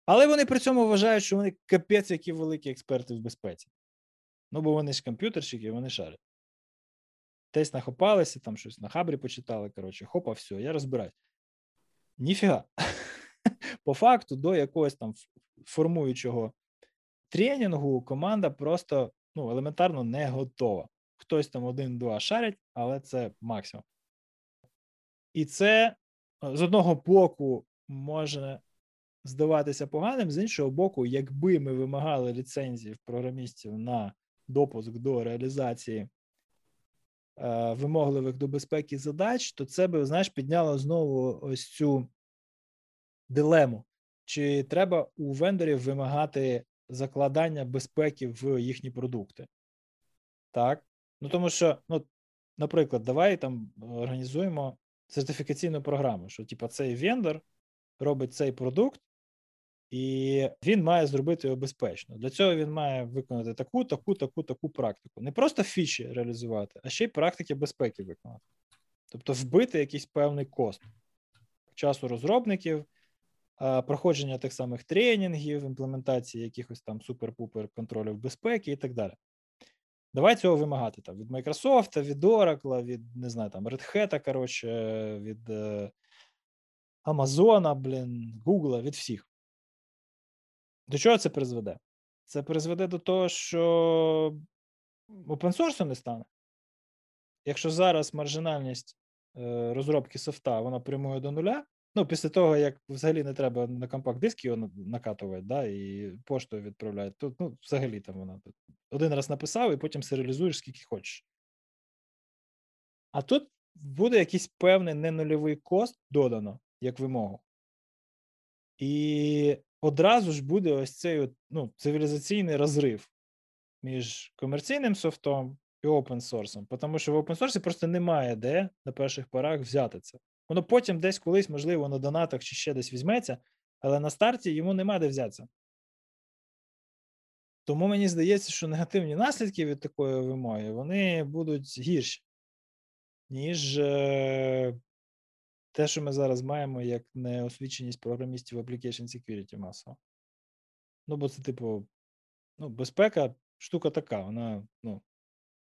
Але вони при цьому вважають, що вони капець, які великі експерти в безпеці. Ну, бо вони ж комп'ютерщики, вони шарять. Десь нахопалися, там щось на хабрі почитали. Коротше, хопа, все, я розбираюсь. Ніфіга. [laughs] По факту, до якогось там формуючого тренінгу команда просто ну, елементарно не готова. Хтось там один-два шарять, але це максимум. І це з одного боку може здаватися поганим, з іншого боку, якби ми вимагали ліцензії в програмістів на допуск до реалізації е, вимогливих до безпеки задач, то це би, знаєш, підняло знову ось цю дилему. Чи треба у вендорів вимагати закладання безпеки в їхні продукти? Так. Ну тому що, ну, наприклад, давай там організуємо сертифікаційну програму, що типа цей вендор робить цей продукт, і він має зробити його безпечно. Для цього він має виконати таку, таку, таку, таку практику. Не просто фіші реалізувати, а ще й практики безпеки виконати. Тобто вбити якийсь певний кост часу розробників, проходження тих самих тренінгів, імплементації якихось там супер-пупер контролів безпеки і так далі. Давай цього вимагати там від Microsoft, від Oracle, від не знаю, там Red Hat, коротше, від е, Amazon, блін, Google, від всіх. До чого це призведе? Це призведе до того, що опенсорсу не стане. Якщо зараз маржинальність е, розробки софта вона прямує до нуля, ну, після того, як взагалі не треба на компакт-диск його накатувати, да, і поштою відправляють, то ну, взагалі там вона один раз написав, і потім серіалізуєш скільки хочеш. А тут буде якийсь певний ненульовий кост додано, як вимогу. І одразу ж буде ось цей ну, цивілізаційний розрив між комерційним софтом і open source. Тому що в open source просто немає де на перших порах взяти це. Воно потім десь колись, можливо, на донатах чи ще десь візьметься, але на старті йому нема де взятися. Тому мені здається, що негативні наслідки від такої вимоги вони будуть гірші, ніж е, те, що ми зараз маємо як неосвіченість програмістів Application Security масово. Ну, бо це, типу, ну, безпека штука така, вона, ну,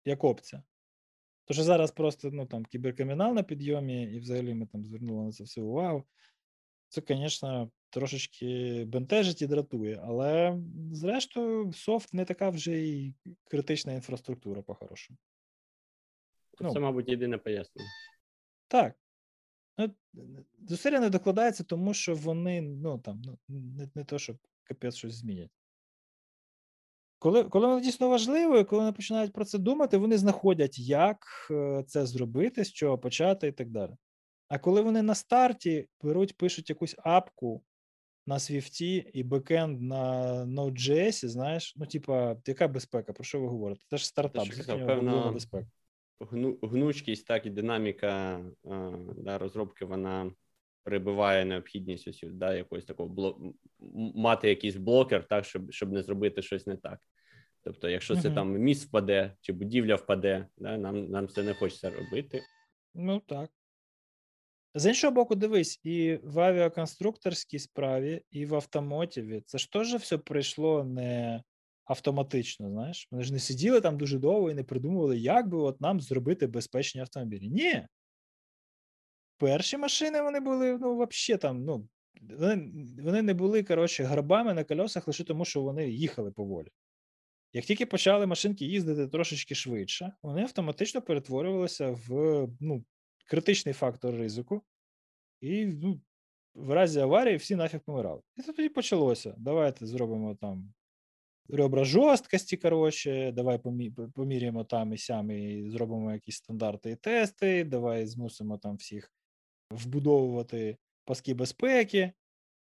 як опція. То що зараз просто ну, там, кіберкримінал на підйомі, і взагалі ми там звернули на це все увагу. Це, звісно, трошечки бентежить і дратує, але зрештою, софт не така вже й критична інфраструктура, по-хорошому. Це, ну, мабуть, єдине пояснення. Так. Ну, Зусилля не докладається, тому що вони, ну там, ну, не, не то, щоб капець щось змінять. Коли коли воно дійсно важливо, і коли вони починають про це думати, вони знаходять, як е, це зробити, з чого почати і так далі. А коли вони на старті беруть, пишуть якусь апку на Swift і бекенд на Node.js, знаєш, ну, типа, яка безпека? Про що ви говорите? Це ж стартап, це певна безпека. Гну, гнучкість, так і динаміка да, розробки, вона перебиває необхідність ось, да, якогось такого бло... мати якийсь блокер, так, щоб щоб не зробити щось не так. Тобто, якщо це uh-huh. там міст впаде чи будівля впаде, да, нам нам це не хочеться робити. Ну так. З іншого боку, дивись, і в авіаконструкторській справі, і в автомотіві це ж теж все прийшло не автоматично. Знаєш, вони ж не сиділи там дуже довго і не придумували, як би от нам зробити безпечні автомобілі. Ні. Перші машини вони були, ну, взагалі там, ну, вони, вони не були, коротше, грабами на кольосах лише тому, що вони їхали поволі. Як тільки почали машинки їздити трошечки швидше, вони автоматично перетворювалися в ну, критичний фактор ризику, і ну, в разі аварії всі нафіг помирали. І це тоді почалося. Давайте зробимо там ребра жорсткості, коротше, давай поміряємо там і сям, і зробимо якісь стандарти і тести, давай змусимо там всіх вбудовувати паски безпеки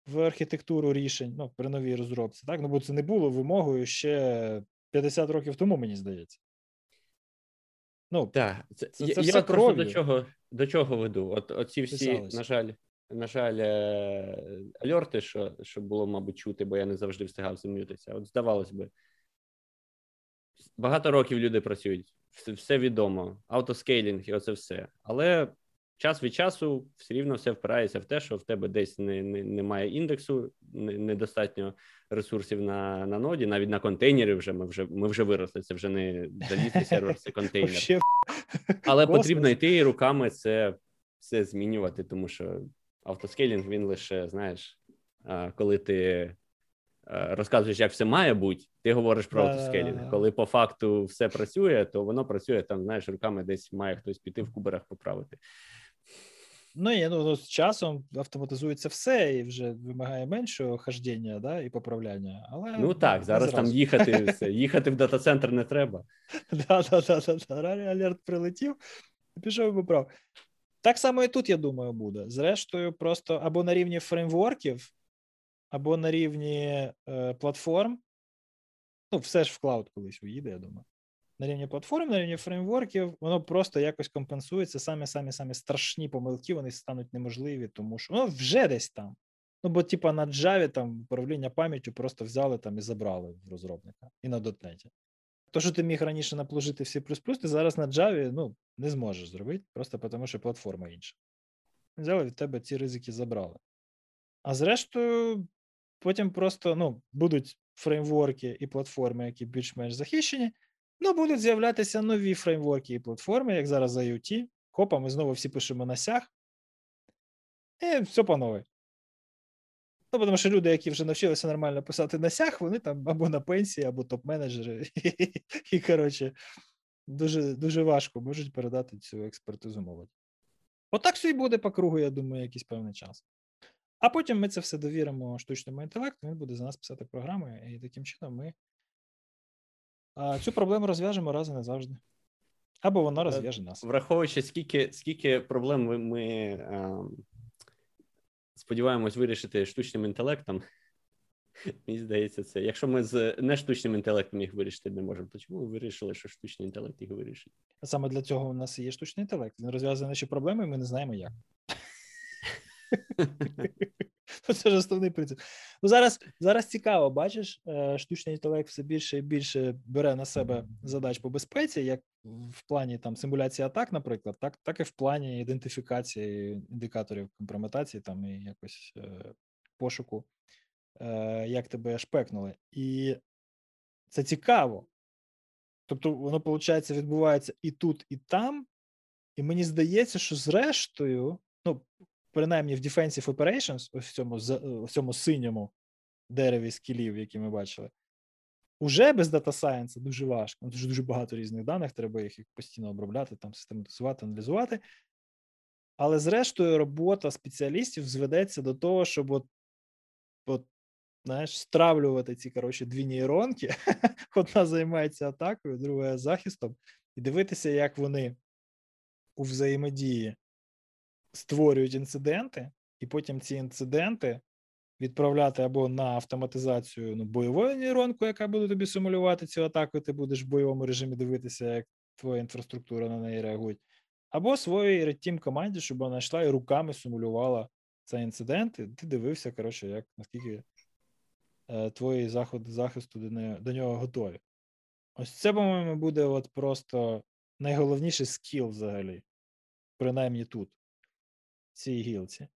в архітектуру рішень, ну, при новій розробці. Так? Ну, бо це не було вимогою ще 50 років тому, мені здається. Ну, так, це, це, це я, все просто до чого до чого веду. От Оці всі, Писалось. на жаль, на жаль, е, альорти, що що було, мабуть, чути, бо я не завжди встигав зам'ютися. От здавалось би, багато років люди працюють, все, все відомо, автоскейлінг і оце все. Але час від часу все рівно все впирається в те, що в тебе десь не, не, немає індексу, не, недостатньо ресурсів на на ноді, навіть на контейнері вже ми вже ми вже виросли. Це вже не залізний сервер, це [laughs] контейнер. [laughs] Але потрібно йти і руками це все змінювати, тому що автоскейлінг він лише знаєш, коли ти. Розказуєш, як все має бути, ти говориш про автоскейлінг. Коли по факту все працює, то воно працює там, знаєш, руками десь має хтось піти в куберах поправити. Ну і ну, з часом автоматизується все і вже вимагає меншого хождення да, і поправляння. Але Ну так, зараз там їхати все. [laughs] їхати в дата-центр не треба. Да, да, да. Алерт прилетів, пішов і поправ. Так само і тут, я думаю, буде. Зрештою, просто або на рівні фреймворків, або на рівні е, платформ. Ну, все ж в клауд колись уїде, я думаю на рівні платформ, на рівні фреймворків, воно просто якось компенсується. Самі самі самі страшні помилки вони стануть неможливі, тому що воно вже десь там. Ну, бо, типа, на Java там управління пам'яттю просто взяли там і забрали в розробника і на дотнеті. То, що ти міг раніше наплужити в C++, ти зараз на Java ну, не зможеш зробити, просто тому що платформа інша. Взяли від тебе ці ризики забрали. А зрештою, потім просто ну, будуть фреймворки і платформи, які більш-менш захищені, Ну, будуть з'являтися нові фреймворки і платформи, як зараз IoT. Хопа, ми знову всі пишемо на сях. І все по новій. Ну, тому що люди, які вже навчилися нормально писати на сях, вони там або на пенсії, або топ-менеджери. І, коротше, дуже дуже важко можуть передати цю експертизу молоді. Отак все і буде по кругу, я думаю, якийсь певний час. А потім ми це все довіримо штучному інтелекту, він буде за нас писати програми, і таким чином ми а цю проблему розв'яжемо раз і назавжди. Або вона розв'яже нас. Враховуючи, скільки скільки проблем ми, ми е, сподіваємось вирішити штучним інтелектом. [laughs] Мені здається, це. Якщо ми з не штучним інтелектом їх вирішити не можемо, то чому ви вирішили, що штучний інтелект їх вирішить? А Саме для цього у нас є штучний інтелект. Він розв'язує наші проблеми, і ми не знаємо як. [laughs] [laughs] Це ж основний принцип. Ну, Зараз зараз цікаво, бачиш, е, штучний інтелект все більше і більше бере на себе задач по безпеці, як в плані там симуляції атак, наприклад, так так і в плані ідентифікації індикаторів компрометації там і якось е, пошуку, е, як тебе шпекнули. І це цікаво. Тобто, воно, виходить, відбувається і тут, і там. І мені здається, що зрештою, ну, принаймні в Defensive Operations, ось в цьому в цьому синьому дереві скілів, які ми бачили, уже без Data Science дуже важко. Дуже дуже багато різних даних, треба їх постійно обробляти, там систематизувати, аналізувати. Але зрештою, робота спеціалістів зведеться до того, щоб от, от знаєш, стравлювати ці коротше, дві нейронки. [laughs] Одна займається атакою, друга захистом, і дивитися, як вони у взаємодії створюють інциденти, і потім ці інциденти відправляти або на автоматизацію ну, бойовою нейронку, яка буде тобі симулювати цю атаку, і ти будеш в бойовому режимі дивитися, як твоя інфраструктура на неї реагує, або своїй редтім команді, щоб вона йшла і руками симулювала цей інцидент, і ти дивився, коротше, як наскільки е, твої заходи захисту до, не, до нього готові. Ось це, по-моєму, буде от просто найголовніший скіл взагалі, принаймні тут цій гілці.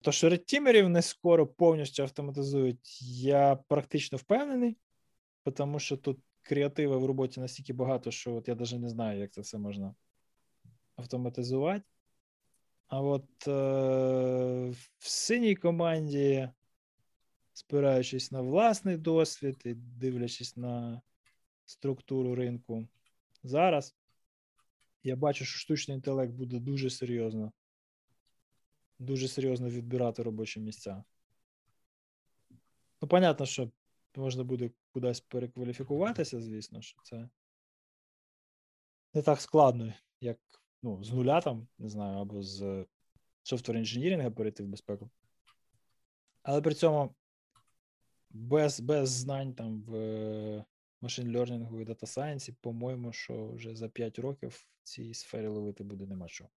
То, що редтімерів не скоро повністю автоматизують, я практично впевнений, тому що тут креатива в роботі настільки багато, що от я навіть не знаю, як це все можна автоматизувати. А от е, в синій команді, спираючись на власний досвід і дивлячись на структуру ринку зараз, я бачу, що штучний інтелект буде дуже серйозно, дуже серйозно відбирати робочі місця. Ну, понятно, що можна буде кудись перекваліфікуватися, звісно, що це не так складно, як ну, з нуля там, не знаю, або з software engineering а перейти в безпеку. Але при цьому без без знань там в machine learning у і data science і, по-моєму, що вже за 5 років в цій сфері ловити буде нема чого.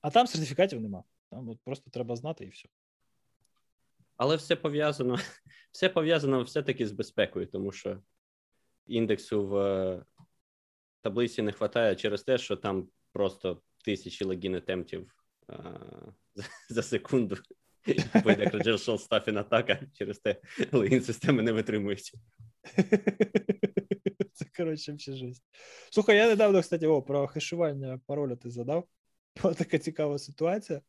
А там сертифікатів нема. Там от просто треба знати і все. Але все пов'язано, [laughs] все пов'язано все-таки з безпекою, тому що індексу в е, таблиці не вистачає через те, що там просто тисячі логін атемптів [laughs] за секунду. [laughs] Буде як Regeneration Staffing атака через те, логін системи не витримують. Це, коротше, жесть. Слухай, я недавно, кстати, о, про хешування пароля ти задав. Була така цікава ситуація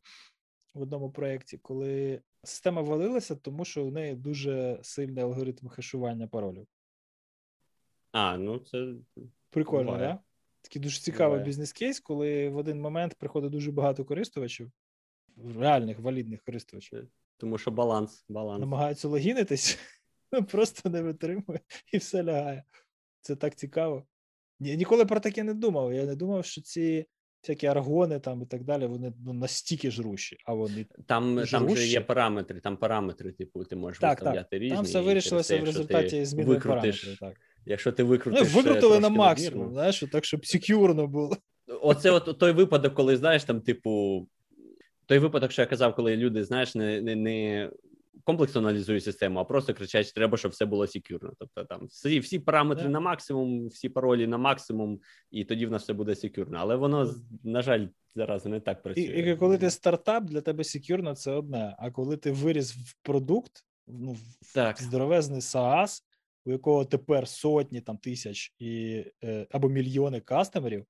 в одному проєкті, коли система валилася, тому що у неї дуже сильний алгоритм хешування паролів. А, ну це прикольно, так? Да? Такий дуже цікавий бізнес-кейс, коли в один момент приходить дуже багато користувачів, реальних валідних користувачів. Тому що баланс, баланс. намагаються логінитись, [laughs] просто не витримує і все лягає. Це так цікаво. Я ніколи про таке не думав. Я не думав, що ці всякі аргони там і так далі, вони ну, настільки жрущі, а вони там там же є параметри, там параметри, типу, ти можеш так, виставляти так. різні. Там все вирішилося в результаті зміни параметрів. Так. Якщо ти викрутиш... Ну, викрутили на максимум, знаєш, так, щоб секюрно було. Оце от той випадок, коли, знаєш, там, типу, той випадок, що я казав, коли люди, знаєш, не не, не комплексно аналізують систему, а просто кричать, треба, щоб все було секюрно. Тобто там всі всі параметри yeah. на максимум, всі паролі на максимум, і тоді в нас все буде секюрно. Але воно, на жаль, зараз не так працює. І, і коли ти стартап, для тебе секюрно це одне. А коли ти виріс в продукт, ну, так. здоровезний SaaS, у якого тепер сотні там тисяч і е, або мільйони кастомерів,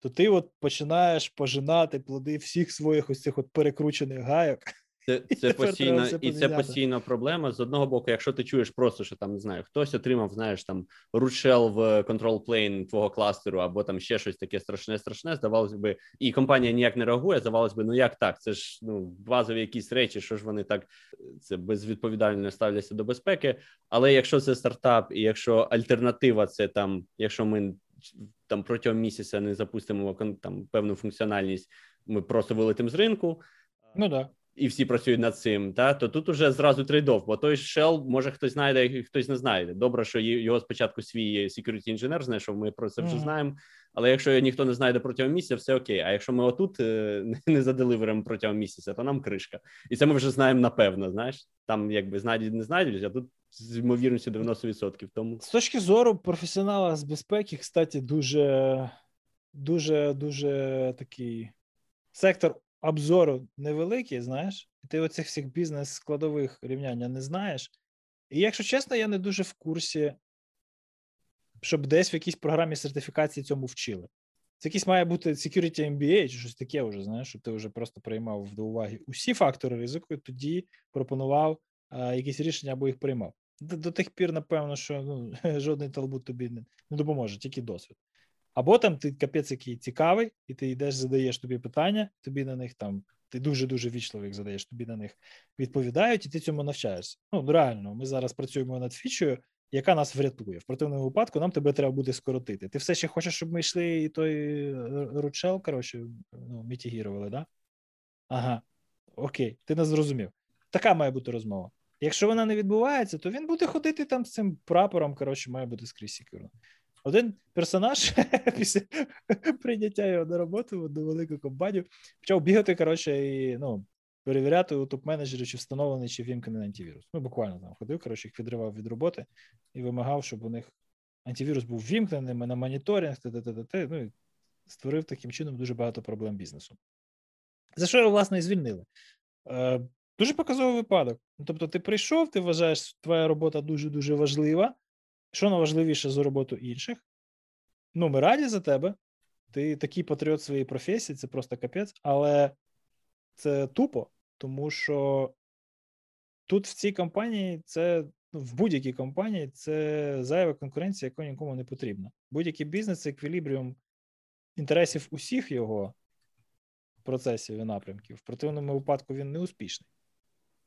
то ти от починаєш пожинати плоди всіх своїх ось цих от перекручених гайок. Це це постійно і це постійна проблема. З одного боку, якщо ти чуєш просто, що там не знаю, хтось отримав, знаєш, там рушел в control plane твого кластеру, або там ще щось таке страшне, страшне, здавалось би, і компанія ніяк не реагує. Здавалось би, ну як так? Це ж ну базові якісь речі, що ж вони так це безвідповідально ставляться до безпеки. Але якщо це стартап, і якщо альтернатива, це там, якщо ми там протягом місяця не запустимо там певну функціональність, ми просто вилетимо з ринку. Ну да і всі працюють над цим, та то тут уже зразу трейдов, бо той shell, може хтось знайде, хтось не знайде. Добре, що його спочатку свій security інженер знайшов, ми про це вже mm-hmm. знаємо. Але якщо ніхто не знайде протягом місяця, все окей. А якщо ми отут е, [laughs] не заделиверимо протягом місяця, то нам кришка. І це ми вже знаємо напевно. Знаєш, там якби знайдуть, не знайдуть, а тут з ймовірністю 90%. Тому з точки зору професіонала з безпеки, кстати, дуже дуже дуже такий сектор обзору невеликий, знаєш, і ти оцих всіх бізнес-складових рівняння не знаєш. І якщо чесно, я не дуже в курсі, щоб десь в якійсь програмі сертифікації цьому вчили. Це якийсь має бути security MBA чи щось таке вже, знаєш, щоб ти вже просто приймав до уваги усі фактори ризику, і тоді пропонував а, якісь рішення або їх приймав. До, до тих пір, напевно, що ну, [laughs] жодний талбут тобі не, не допоможе, тільки досвід. Або там ти капець який цікавий, і ти йдеш, задаєш тобі питання, тобі на них там, ти дуже-дуже вічливих задаєш, тобі на них відповідають, і ти цьому навчаєшся. Ну, реально, ми зараз працюємо над фічою, яка нас врятує. В противному випадку нам тебе треба буде скоротити. Ти все ще хочеш, щоб ми йшли і той е, ручел, коротше, ну, мітігірували, да? Ага, окей, ти нас зрозумів. Така має бути розмова. Якщо вона не відбувається, то він буде ходити там з цим прапором, коротше, має бути скрізь секюрно. Один персонаж [laughs] після прийняття його на роботу в одну велику компанію почав бігати, коротше, і ну, перевіряти у топ-менеджерів, чи встановлений, чи вімкнений антивірус. Ну, буквально там ходив, коротше, їх відривав від роботи і вимагав, щоб у них антивірус був вімкнений на моніторинг, т-т-т-т, ну і створив таким чином дуже багато проблем бізнесу. За що його, власне, і звільнили? Е, Дуже показовий випадок. Тобто, ти прийшов, ти вважаєш, твоя робота дуже-дуже важлива. Що найважливіше за роботу інших? Ну, ми раді за тебе. Ти такий патріот своєї професії, це просто капець, але це тупо, тому що тут в цій компанії це ну, в будь-якій компанії це зайва конкуренція, яка нікому не потрібна. Будь-який бізнес це еквілібріум інтересів усіх його процесів і напрямків. В противному випадку він не успішний.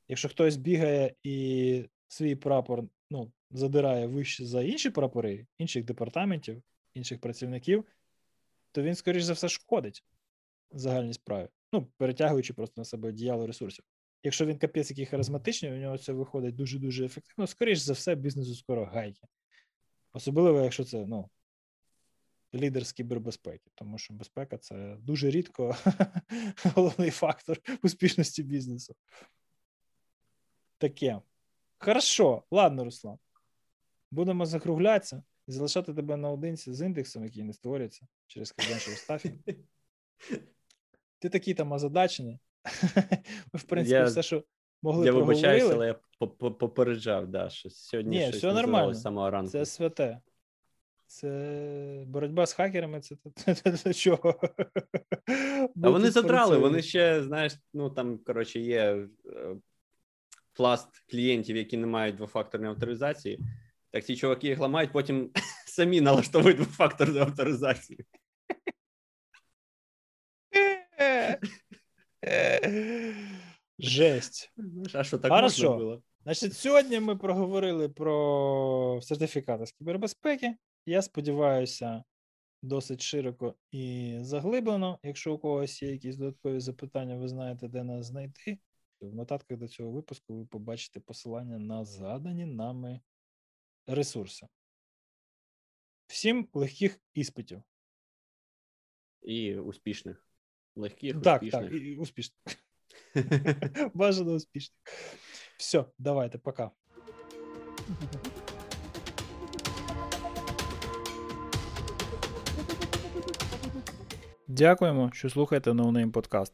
Якщо хтось бігає і свій прапор ну, задирає вище за інші прапори, інших департаментів, інших працівників, то він, скоріш за все, шкодить загальній справі. Ну, перетягуючи просто на себе діяло ресурсів. Якщо він капець який харизматичний, у нього це виходить дуже-дуже ефективно, скоріш за все, бізнесу скоро гайки. Особливо, якщо це ну, лідер з кібербезпеки, тому що безпека це дуже рідко [laughs] головний фактор успішності бізнесу. Таке. Хорошо, ладно, Руслан. Будемо закруглятися і залишати тебе наодинці з індексом, який не створюється через credential stuffing. Ти такий там озадачений. [laughs] Ми, в принципі, Я- все, що могли Я вибачаюся, але я по- по- попереджав, да, що сьогодні Ні, щось все нормально. самого ранку. Це святе. Це боротьба з хакерами, це до чого? А вони задрали, вони ще, знаєш, ну там, коротше, є е, пласт клієнтів, які не мають двофакторної авторизації. Так ці чуваки їх ламають, потім [laughs] самі налаштовують двофакторну авторизацію. Жесть. А що так можна було? Значить, сьогодні ми проговорили про сертифікати з кібербезпеки. Я сподіваюся, досить широко і заглиблено. Якщо у когось є якісь додаткові запитання, ви знаєте, де нас знайти. В нотатках до цього випуску ви побачите посилання на згадані нами ресурси. Всім легких іспитів. І успішних. Легких, Так, успішних. так, і успішних. [laughs] Бажано успішних. Все, давайте, пока. Дякуємо, що слухаєте NoName Podcast.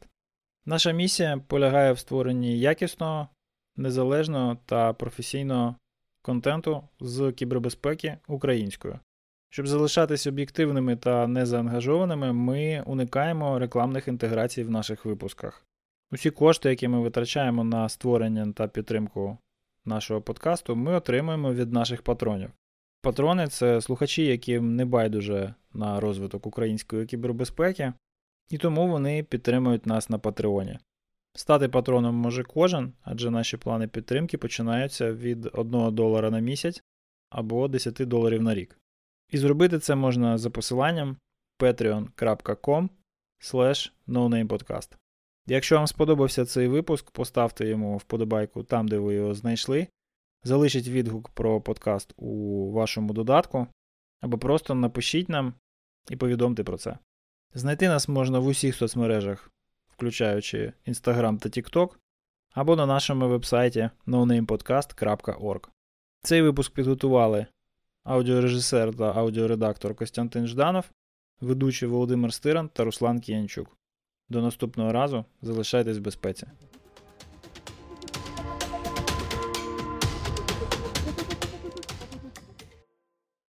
Наша місія полягає в створенні якісного, незалежного та професійного контенту з кібербезпеки українською. Щоб залишатись об'єктивними та незаангажованими, ми уникаємо рекламних інтеграцій в наших випусках. Усі кошти, які ми витрачаємо на створення та підтримку нашого подкасту, ми отримуємо від наших патронів. Патрони це слухачі, яким не байдуже на розвиток української кібербезпеки, і тому вони підтримують нас на Патреоні. Стати патроном може кожен, адже наші плани підтримки починаються від 1 долара на місяць або 10 доларів на рік. І зробити це можна за посиланням patreon.com nonamepodcast. Якщо вам сподобався цей випуск, поставте йому вподобайку там, де ви його знайшли. Залишіть відгук про подкаст у вашому додатку, або просто напишіть нам і повідомте про це. Знайти нас можна в усіх соцмережах, включаючи Instagram та TikTok, або на нашому вебсайті nonamepodcast.org. Цей випуск підготували аудіорежисер та аудіоредактор Костянтин Жданов, ведучий Володимир Стиран та Руслан Кіянчук. До наступного разу залишайтесь в безпеці.